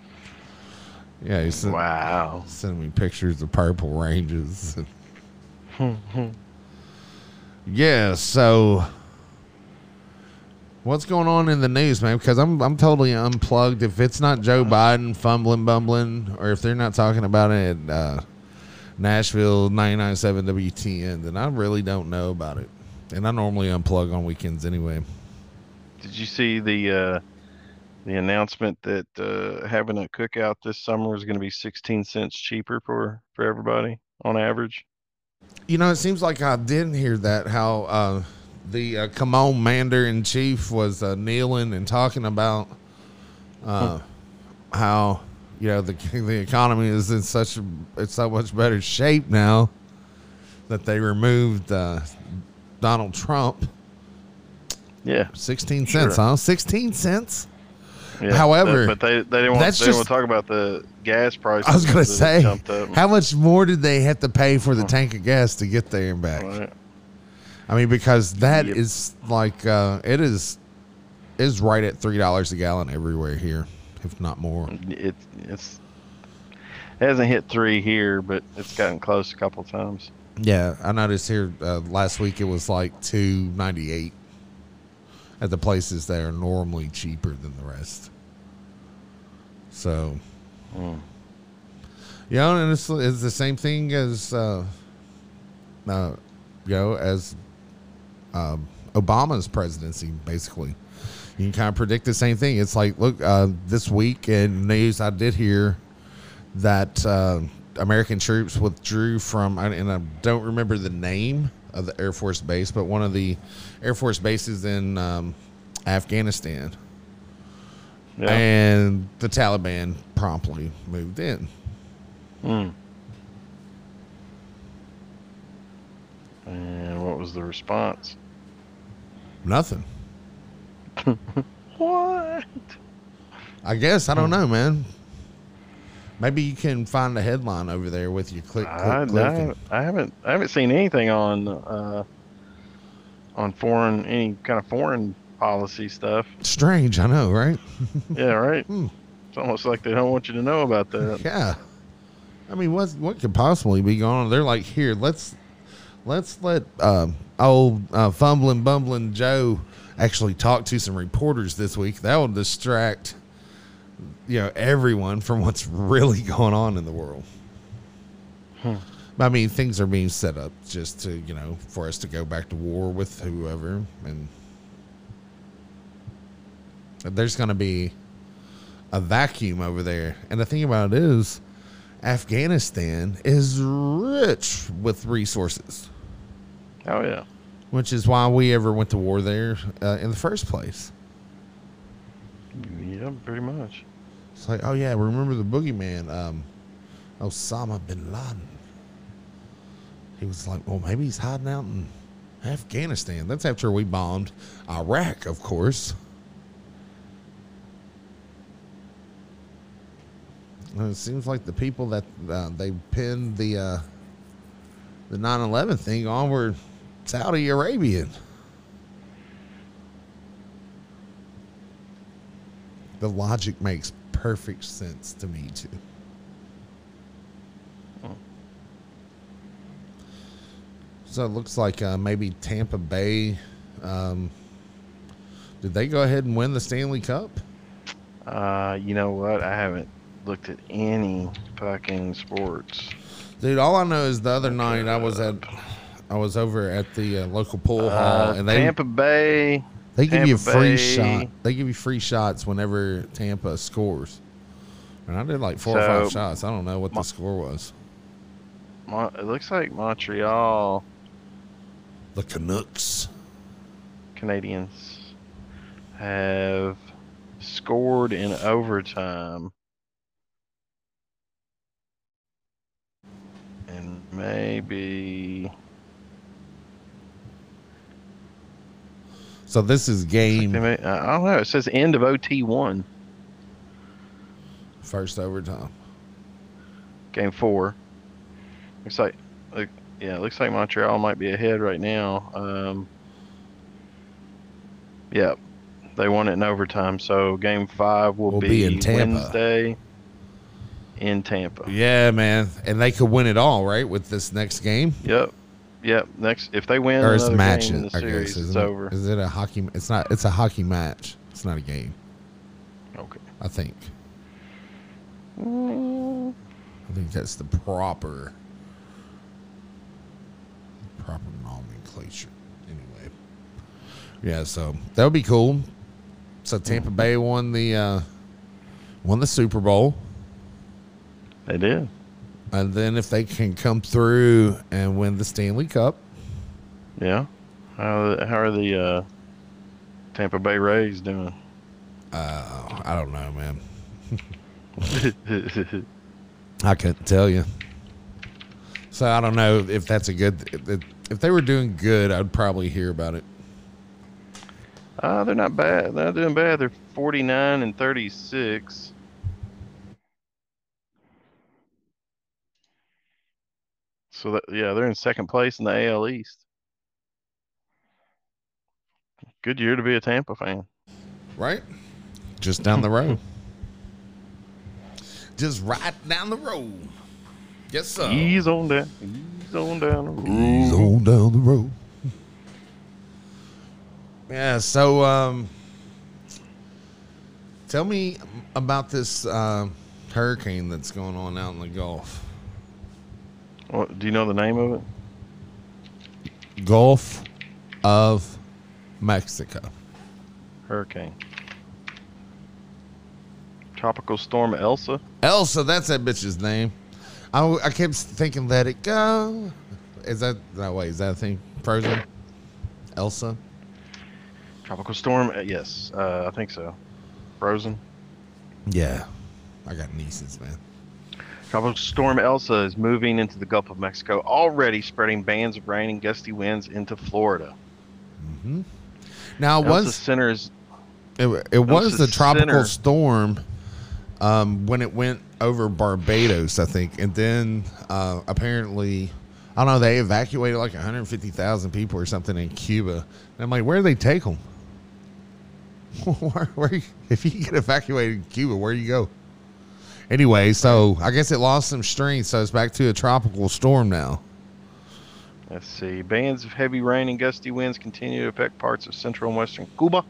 Yeah, he sent, wow. sending me pictures of purple ranges. yeah, so what's going on in the news, man? Because I'm I'm totally unplugged. If it's not Joe Biden fumbling, bumbling, or if they're not talking about it at uh, Nashville 99.7 WTN, then I really don't know about it. And I normally unplug on weekends anyway. Did you see the uh, the announcement that uh, having a cookout this summer is going to be 16 cents cheaper for for everybody on average? You know, it seems like I didn't hear that how uh, the uh, commander in chief was uh, kneeling and talking about uh, how you know the the economy is in such a, it's so much better shape now that they removed uh, Donald Trump. Yeah. Sixteen cents, Sure. huh? Sixteen cents. Yeah. However, but they they didn't want that's they just- want to talk about the gas price. I was gonna say, how much more did they have to pay for the Huh. tank of gas to get there and back? Right. I mean, because that is Yep. like uh, it is is right at three dollars a gallon everywhere here, if not more. It it's it hasn't hit three here, but it's gotten close a couple times. Yeah, I noticed here uh, last week it was like two ninety eight at the places that are normally cheaper than the rest. So, Mm. you know, and it's, it's the same thing as, uh, uh, you know, as um, Obama's presidency, basically. You can kind of predict the same thing. It's like, look, uh, this week in news, I did hear that uh, American troops withdrew from, and I don't remember the name of the Air Force base, but one of the Air Force bases in um, Afghanistan. Yeah. And the Taliban promptly moved in. Mm. And what was the response? Nothing. What? I guess I don't know, man. Maybe you can find a headline over there with your click, click, I. I, I haven't I haven't seen anything on uh, on foreign any kind of foreign policy stuff. Strange, I know, right? Yeah, right. Hmm. It's almost like they don't want you to know about that. Yeah. I mean, what what could possibly be going on? They're like, here, let's let's let uh, old uh, fumbling bumbling Joe actually talk to some reporters this week. That will distract you know everyone from what's really going on in the world. Hmm. I mean, things are being set up just to you know for us to go back to war with whoever, and there's going to be a vacuum over there. And the thing about it is, Afghanistan is rich with resources, Oh yeah. which is why we ever went to war there uh, in the first place. Yeah, pretty much. It's like, oh yeah, remember the boogeyman, um, Osama bin Laden. He was like, well, maybe he's hiding out in Afghanistan. That's after we bombed Iraq, of course. And it seems like the people that uh, they pinned the uh, the 9/11 thing on were Saudi Arabian. The logic makes perfect sense to me too. So it looks like uh, maybe Tampa Bay. Um, did they go ahead and win the Stanley Cup? Uh, you know what? I haven't looked at any fucking sports. Dude, all I know is the other night I was at, I was over at the uh, local pool hall, Uh, and they Tampa Bay. They give you a free Bay- shot. They give you free shots whenever Tampa scores. And I did like four or five shots. I don't know what the score was. Mon- it looks like Montreal The Canucks. Canadiens have scored in overtime. And maybe So this is game I don't know. It says end of OT one, first overtime. game four. Looks like, like yeah, it looks like Montreal might be ahead right now. Um, yeah, they won it in overtime. So game five will, Will be in Tampa. Wednesday in Tampa. Yeah, man, and they could win it all, right, with this next game. Yep. Yep. Next, if they win or it's match, in the I series, guess. it's it? over. Is it a hockey? It's not. It's a hockey match. It's not a game. Okay. I think. Mm, I think that's the proper proper nomenclature. Anyway, yeah. So that would be cool. So Tampa Bay won the uh, won the Super Bowl, They did. And then if they can come through and win the Stanley Cup, Yeah. How how are the uh, Tampa Bay Rays doing? uh, I don't know, man. I couldn't tell you. So I don't know if that's a good. If, if they were doing good, I'd probably hear about it. uh, they're not bad. They're not doing bad. They're 49 and 36. So that yeah, they're in second place in the AL East. Good year to be a Tampa fan. right? Just down the road. Just right down the road. Yes, sir. Ease on down. Ease on down the road. Ease on down the road. Yeah, so um tell me about this uh, hurricane that's going on out in the Gulf. What, do you know the name of it? Gulf of Mexico. Hurricane. Tropical storm Elsa. Elsa, that's that bitch's name. I, I kept thinking, let it go. Is that that way? Is that a thing? Frozen? Elsa? Tropical storm. uh, Yes, uh, I think so. Frozen. Yeah. I got nieces, man. Tropical storm Elsa is moving into the Gulf of Mexico, already spreading bands of rain and gusty winds into Florida. hmm Now, it Elsa was centers. it, it was the the tropical center. storm um, when it went over Barbados, I think, and then uh, apparently, I don't know, they evacuated like 150,000 people or something in Cuba. And I'm like, where do they take them? where, where, if you get evacuated in Cuba, where do you go? Anyway, so I guess it lost some strength, so it's back to a tropical storm now. Let's see. Bands of heavy rain and gusty winds continue to affect parts of central and western Cuba.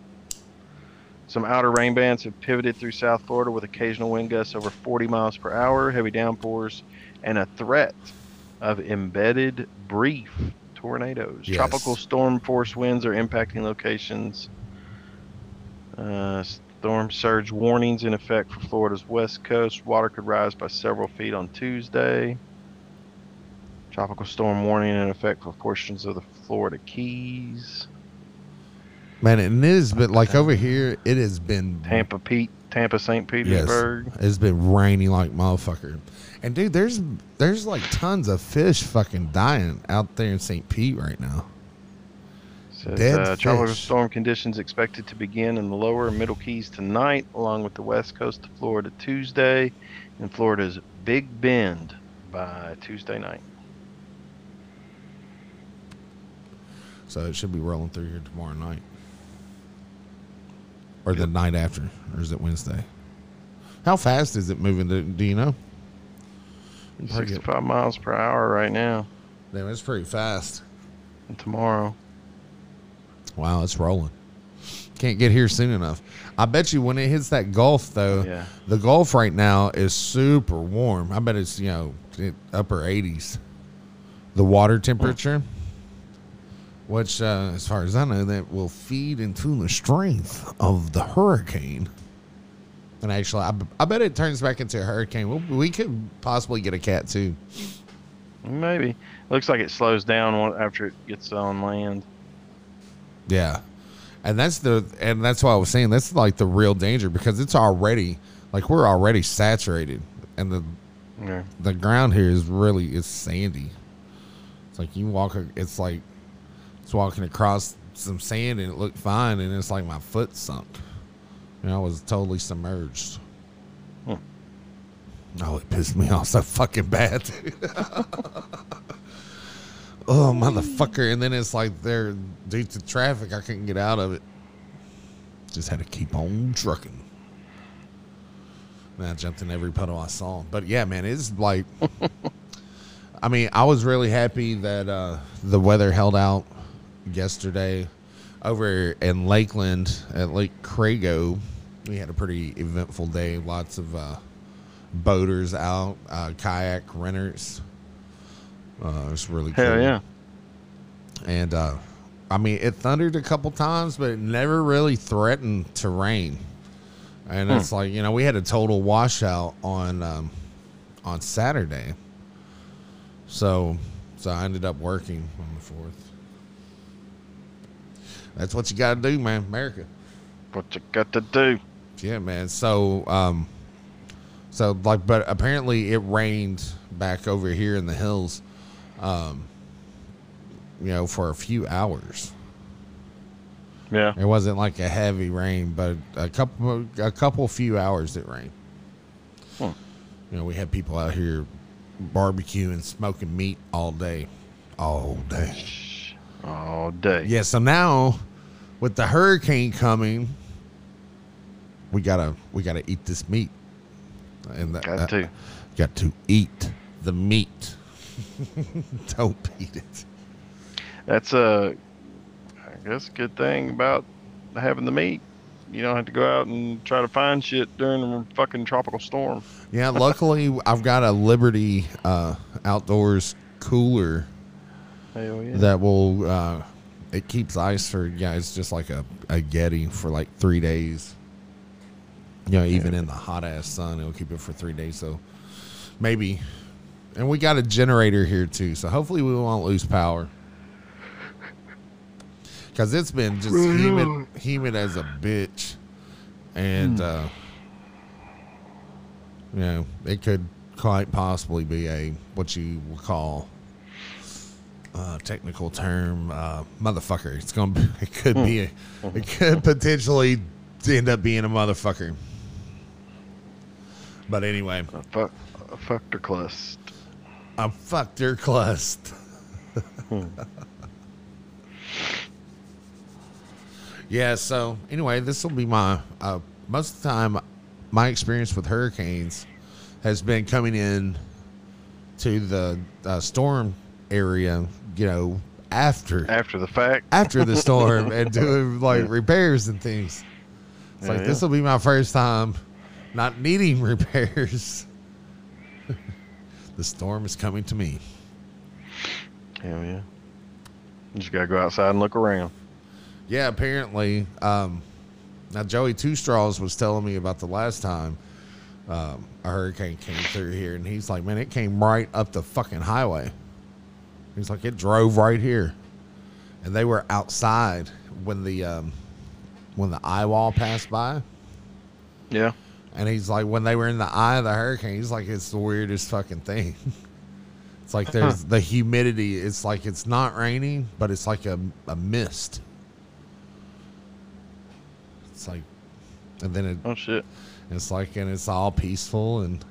Some outer rain bands have pivoted through South Florida with occasional wind gusts over 40 miles per hour, heavy downpours, and a threat of embedded brief tornadoes. Yes. Tropical storm force winds are impacting locations. Uh, storm surge warnings in effect for Florida's west coast. Water could rise by several feet on Tuesday. Tropical storm warning in effect for portions of the Florida Keys. Man, and it has been like over here. It has been Tampa Pete, Tampa St. Petersburg. Yes, It's been raining like motherfucker. And dude, there's there's like tons of fish fucking dying out there in St. Pete right now. Says, Dead uh, fish. storm conditions expected to begin in the lower and middle Keys tonight, along with the west coast of Florida Tuesday, and Florida's Big Bend by Tuesday night. So it should be rolling through here tomorrow night. Or the night after. Or is it Wednesday? How fast is it moving? Do, do you know? 65 miles per hour right now, Damn, it's pretty fast. and tomorrow. Wow, it's rolling. Can't get here soon enough. I bet you when it hits that Gulf, though, Yeah. the Gulf right now is super warm. I bet it's, you know, upper 80s. The water temperature, which, uh, as far as I know, that will feed into the strength of the hurricane. And actually, I, I bet it turns back into a hurricane. We, we could possibly get a cat, too. Maybe. Looks like it slows down after it gets on land. Yeah. And that's the and that's why I was saying that's like the real danger because it's already like we're already saturated and the Yeah. the ground here is really it's sandy. It's like you walk it's like it's walking across some sand and it looked fine and it's like my foot sunk. Know, I was totally submerged. Hmm. Oh, it pissed me off so fucking bad. oh, motherfucker. And then it's like there, due to traffic, I couldn't get out of it. Just had to keep on trucking. And I jumped in every puddle I saw. But yeah, man, it's like, I mean, I was really happy that uh, the weather held out yesterday over in Lakeland at Lake Crago. We had a pretty eventful day. Lots of uh, boaters out, uh, kayak renters. Uh, it was really Hell cool. yeah. And uh, I mean, it thundered a couple times, but it never really threatened to rain. And Hmm. it's like you know, we had a total washout on um, on Saturday. So, so I ended up working on the fourth. That's what you got to do, man, America. What you got to do? Yeah, man. So, um, so like, but apparently it rained back over here in the hills, um, you know, for a few hours. Yeah. It wasn't like a heavy rain, but a couple, a couple few hours it rained. Hmm. You know, we had people out here barbecuing, smoking meat all day, all day. All day. Yeah, so now with the hurricane coming, we gotta we gotta eat this meat, and the, Got uh, to. got to eat the meat. Don't eat it. That's a, I guess, a good thing about having the meat. You don't have to go out and try to find shit during a fucking tropical storm. Yeah, luckily I've got a Liberty uh, outdoors cooler yeah. that will uh, it keeps ice for yeah, it's just like a, a Yeti for like three days. You know, even in the hot ass sun, it'll keep it for three days. So maybe, and we got a generator here too. So hopefully we won't lose power because it's been just humid, humid as a bitch, and uh, you know it could quite possibly be a what you would call uh, technical term, uh, motherfucker. It's gonna. Be, it could be. A, it could potentially end up being a motherfucker. But anyway, A fuck, a clust. I fucked your clust. yeah. So anyway, this will be my. Uh, most of the time, my experience with hurricanes has been coming in to the uh, storm area. You know, after After the fact, after the storm and doing like repairs and things. It's Yeah, like yeah. this will be my first time not needing repairs. The storm is coming to me. Hell yeah. You just gotta go outside and look around. Yeah, apparently. Um, now Joey Two Straws was telling me about the last time um, a hurricane came through here, and he's like, "Man, it came right up the fucking highway." He's like, "It drove right here," and they were outside when the um, when the eye wall passed by. Yeah. And he's like, when they were in the eye of the hurricane, he's like, it's the weirdest fucking thing. it's like there's the humidity. It's like it's not raining, but it's like a, a mist. It's like, and then it, Oh shit. it's like, and it's all peaceful, and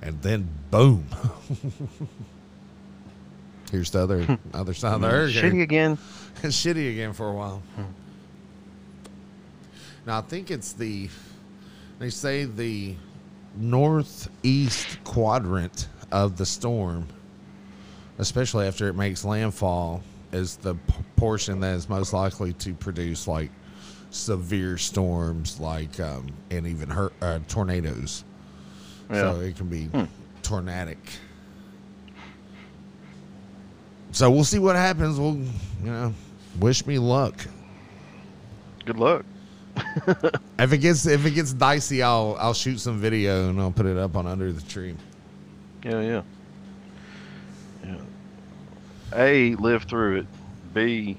and then boom. Here's the other hmm. other side of the hurricane Shitty again. shitty again for a while. Hmm. Now I think it's the they say the northeast quadrant of the storm, especially after it makes landfall, is the p- portion that is most likely to produce like severe storms, like um, and even hur- uh, tornadoes. Yeah. So it can be tornadic. So we'll see what happens. We'll, you know, wish me luck. Good luck. If it gets if it gets dicey, I'll I'll shoot some video and I'll put it up on under the tree. Yeah, yeah. Yeah. A, live through it. B,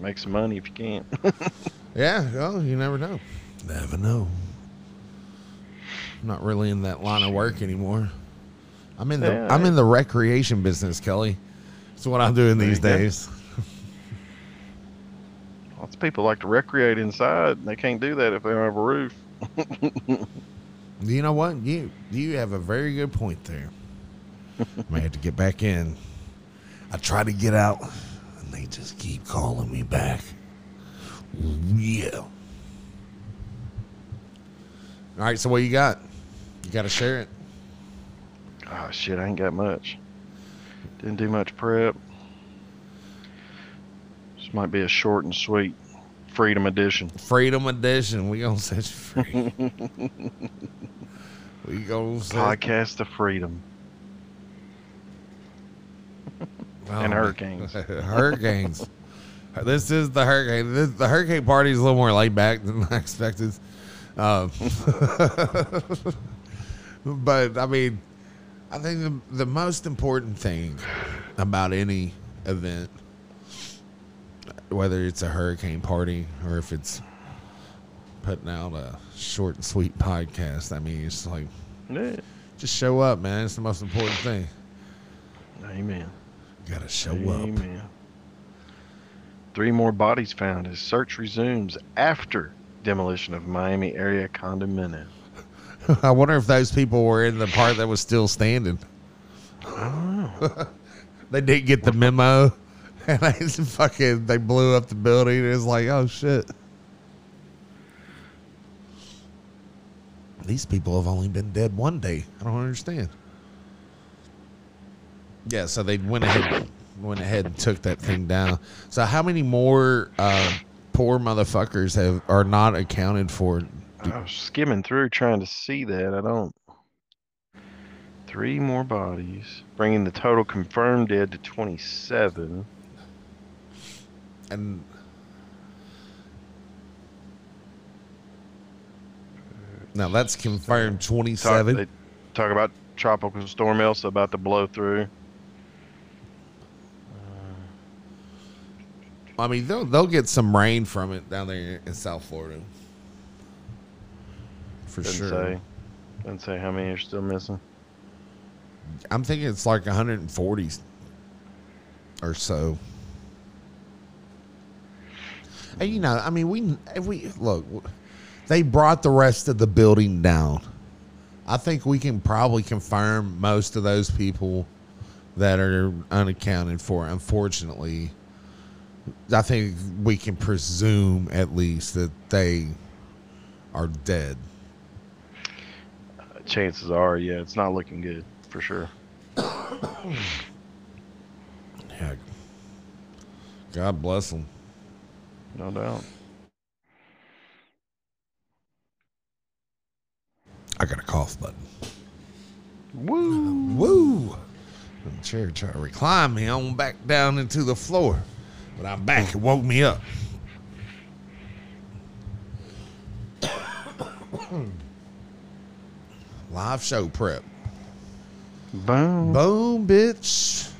make some money if you can. Yeah, well, you never know. Never know. I'm not really in that line of work anymore. I'm in the Yeah, I'm I- in the recreation business, Kelly. That's what I'm doing these days. go. Lots of people like to recreate inside. and They can't do that if they don't have a roof. You know what? You you have a very good point there. May have to get back in. I try to get out, and they just keep calling me back. Yeah. All right. So what you got? You got to share it. Oh shit, I ain't got much. Didn't do much prep. Might be a short and sweet freedom edition. Freedom edition. We gonna set you free. we gonna set Podcast of freedom. and Oh, hurricanes. hurricanes. This is the hurricane. This, the hurricane party is a little more laid back than I expected. Um, but I mean, I think the, the most important thing about any event, whether it's a hurricane party or if it's putting out a short and sweet podcast, I mean, it's like Yeah. just show up, man. It's the most important thing. Amen. You gotta show up. Amen. Three more bodies found as search resumes after demolition of Miami area condominium. I wonder if those people were in the part that was still standing. they didn't get the memo, and they just fucking they blew up the building. It's like, oh shit. These people have only been dead one day. I don't understand. Yeah, so they went ahead, went ahead and took that thing down. So how many more uh, poor motherfuckers have are not accounted for? I was skimming through trying to see that. I don't. Three more bodies, bringing the total confirmed dead to 27. And now that's confirmed Talk, 27. they talk about tropical storm Elsa about to blow through. Uh, I mean, they'll they'll get some rain from it down there in South Florida. For Doesn't sure. say. Doesn't say how many are still missing. I'm thinking it's like 140 or so. And you know, I mean, we we look, they brought the rest of the building down. I think we can probably confirm most of those people that are unaccounted for. Unfortunately, I think we can presume at least that they are dead. Chances are, yeah, it's not looking good for sure. Yeah. God bless them. No doubt. I got a cough button. Woo! Woo! The chair tried to recline me on back down into the floor. But I'm back. It woke me up. Live show prep. Boom. Boom, bitch.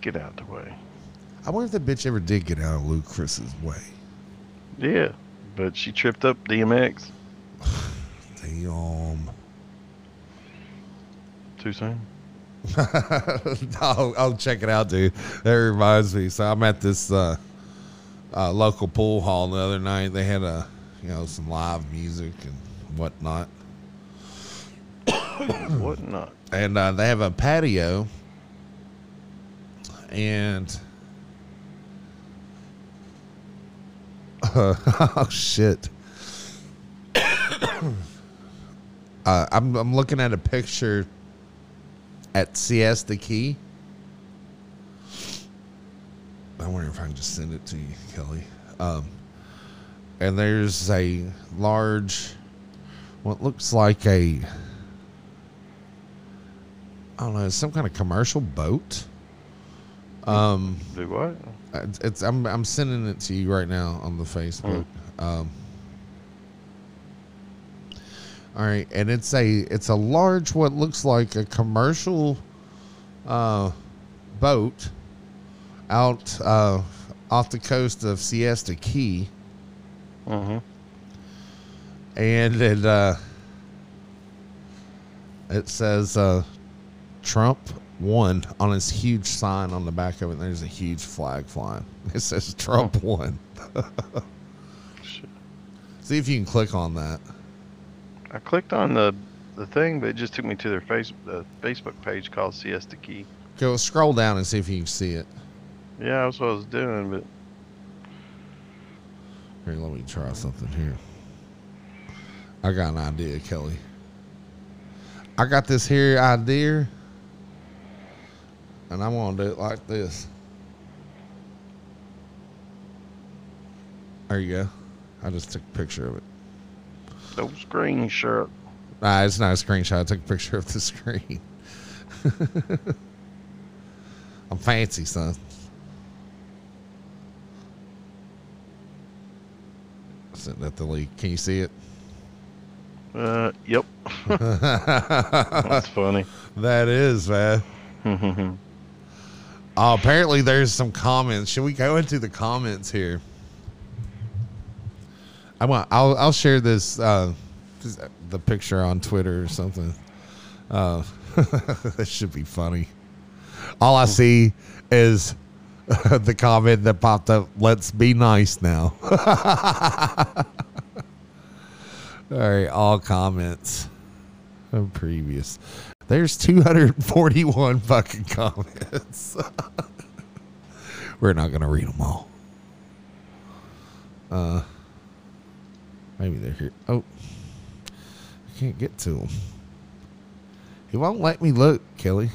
Get out the way. I wonder if that bitch ever did get out of Ludacris's way. Yeah, but she tripped up DMX. Damn. Too soon. I'll, I'll check it out, dude. That reminds me. So I'm at this uh, uh, local pool hall the other night. They had a, you know, some live music and whatnot, Whatnot. and uh, they have a patio, and oh shit. uh, I'm I'm looking at a picture at Siesta Key. I wonder if I can just send it to you, Kelly. Um, and there's a large, what looks like a, I don't know, some kind of commercial boat. Um, Do what? It's, it's I'm I'm sending it to you right now on the Facebook. Um, all right, and it's a it's a large what looks like a commercial uh, boat out uh, off the coast of Siesta Key, Mm-hmm. and it uh, it says uh, Trump won on this huge sign on the back of it. And there's a huge flag flying. It says Trump won. Shit. See if you can click on that. I clicked on the the thing, but it just took me to their face the Facebook page called Siesta Key. Go scroll down and see if you can see it. Yeah, that's what I was doing, but Here, let me try something here. I got an idea, Kelly. I got this here idea, and I'm gonna do it like this. There you go. I just took a picture of it. no screenshot. Nah, it's not a screenshot. I took a picture of the screen. I'm fancy, son. Sitting at the leak. Can you see it? Uh, yep. That's funny. That is, man. Uh, apparently, there's some comments. Should we go into the comments here? I want. I'll. I'll share this. Uh, the picture on Twitter or something. Uh, that should be funny. All I see is the comment that popped up. Let's be nice now. All right, all comments. Oh, previous. There's 241 fucking comments. We're not gonna read them all. Uh, maybe they're here. Oh, I can't get to them. He won't let me look, Kelly.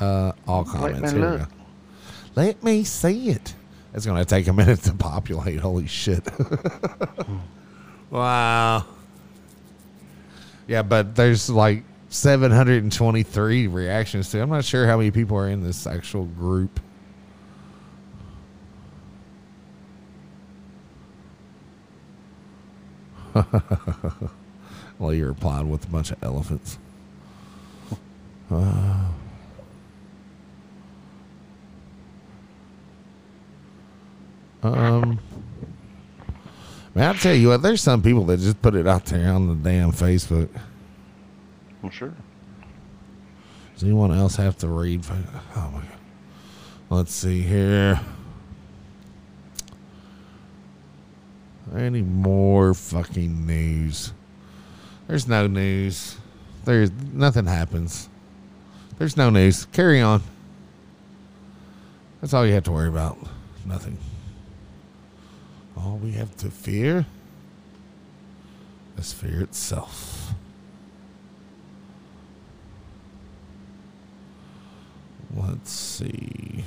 Uh, all Let comments. me Here we look. go. Let me see it. It's gonna take a minute to populate. Holy shit! wow. Yeah, but there's like 723 reactions to. I'm not sure how many people are in this actual group. well, you're replied with a bunch of elephants. Uh, um, man, I'll tell you what. There's some people that just put it out there on the damn Facebook. I'm sure. Does anyone else have to read? Oh my god. Let's see here. Any more fucking news? There's no news. There's nothing happens. There's no news. Carry on. That's all you have to worry about. Nothing. All we have to fear is fear itself. Let's see.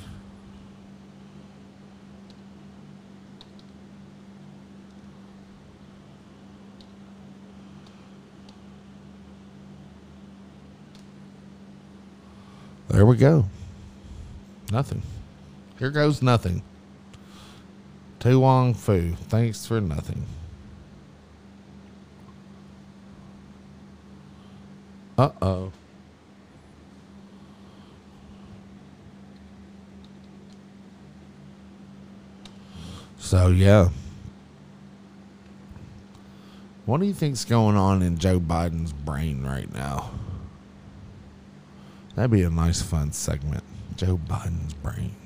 There we go. Nothing. Here goes nothing. To Wong Foo, thanks for nothing. Uh oh. So yeah. What do you think's going on in Joe Biden's brain right now? That'd be a nice fun segment. Joe Biden's brain.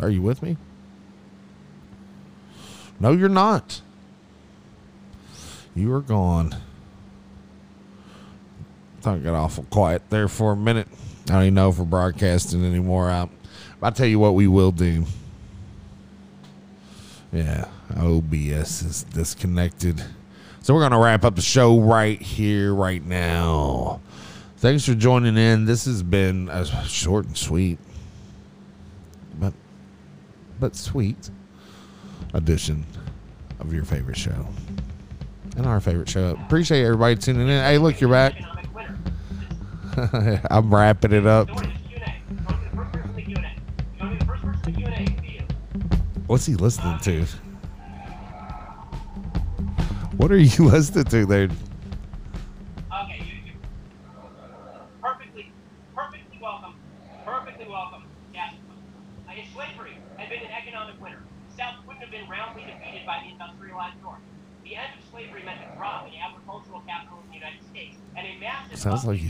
Are you with me? No, you're not. You are gone. Thought it got awful quiet there for a minute. I don't even know if we're broadcasting anymore out. I'll tell you what we will do. Yeah, OBS is disconnected. So we're going to wrap up the show right here, right now. Thanks for joining in. This has been a short and sweet, but but sweet edition of your favorite show and our favorite show. Appreciate everybody tuning in. Hey, look, you're back. I'm wrapping it up. What's he listening to? What are you listening to there? Okay, you, you perfectly, perfectly welcome, perfectly welcome. Yes, uh, if slavery had been an economic winner, the South wouldn't have been roundly defeated by the industrialized North. The end of slavery meant a drop in the agricultural capital of the United States and a massive Sounds like uptick he's in listening to a industrial and seminar. agricultural capital, as well as in other domestic capital, according to far less econ-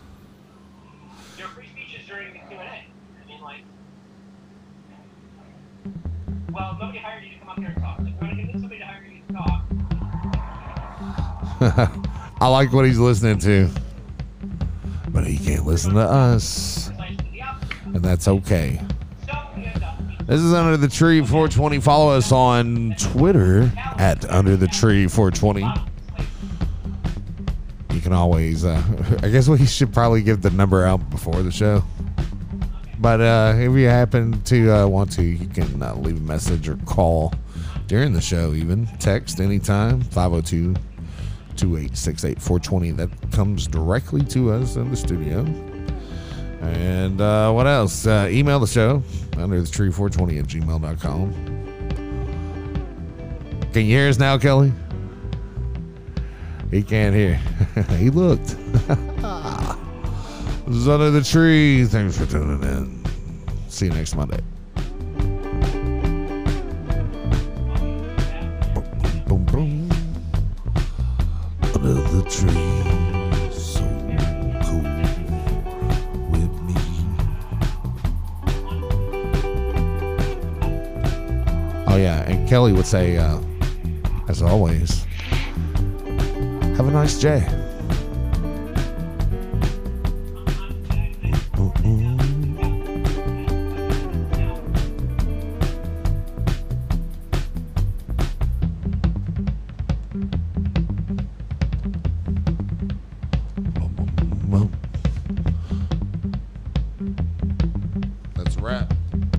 I like what he's listening to, but he can't listen to us, and that's okay. This is Under the Tree 420. Follow us on Twitter at Under the Tree 420. You can always, uh, I guess we should probably give the number out before the show. But uh, if you happen to uh, want to, you can uh, leave a message or call during the show, even text anytime 502 2868 420. That comes directly to us in the studio. And uh, what else? Uh, email the show under the tree 420 at gmail.com. Can you hear us now, Kelly? He can't hear. he looked. this is under the tree. Thanks for tuning in. See you next Monday. Would say, uh, as always, have a nice day.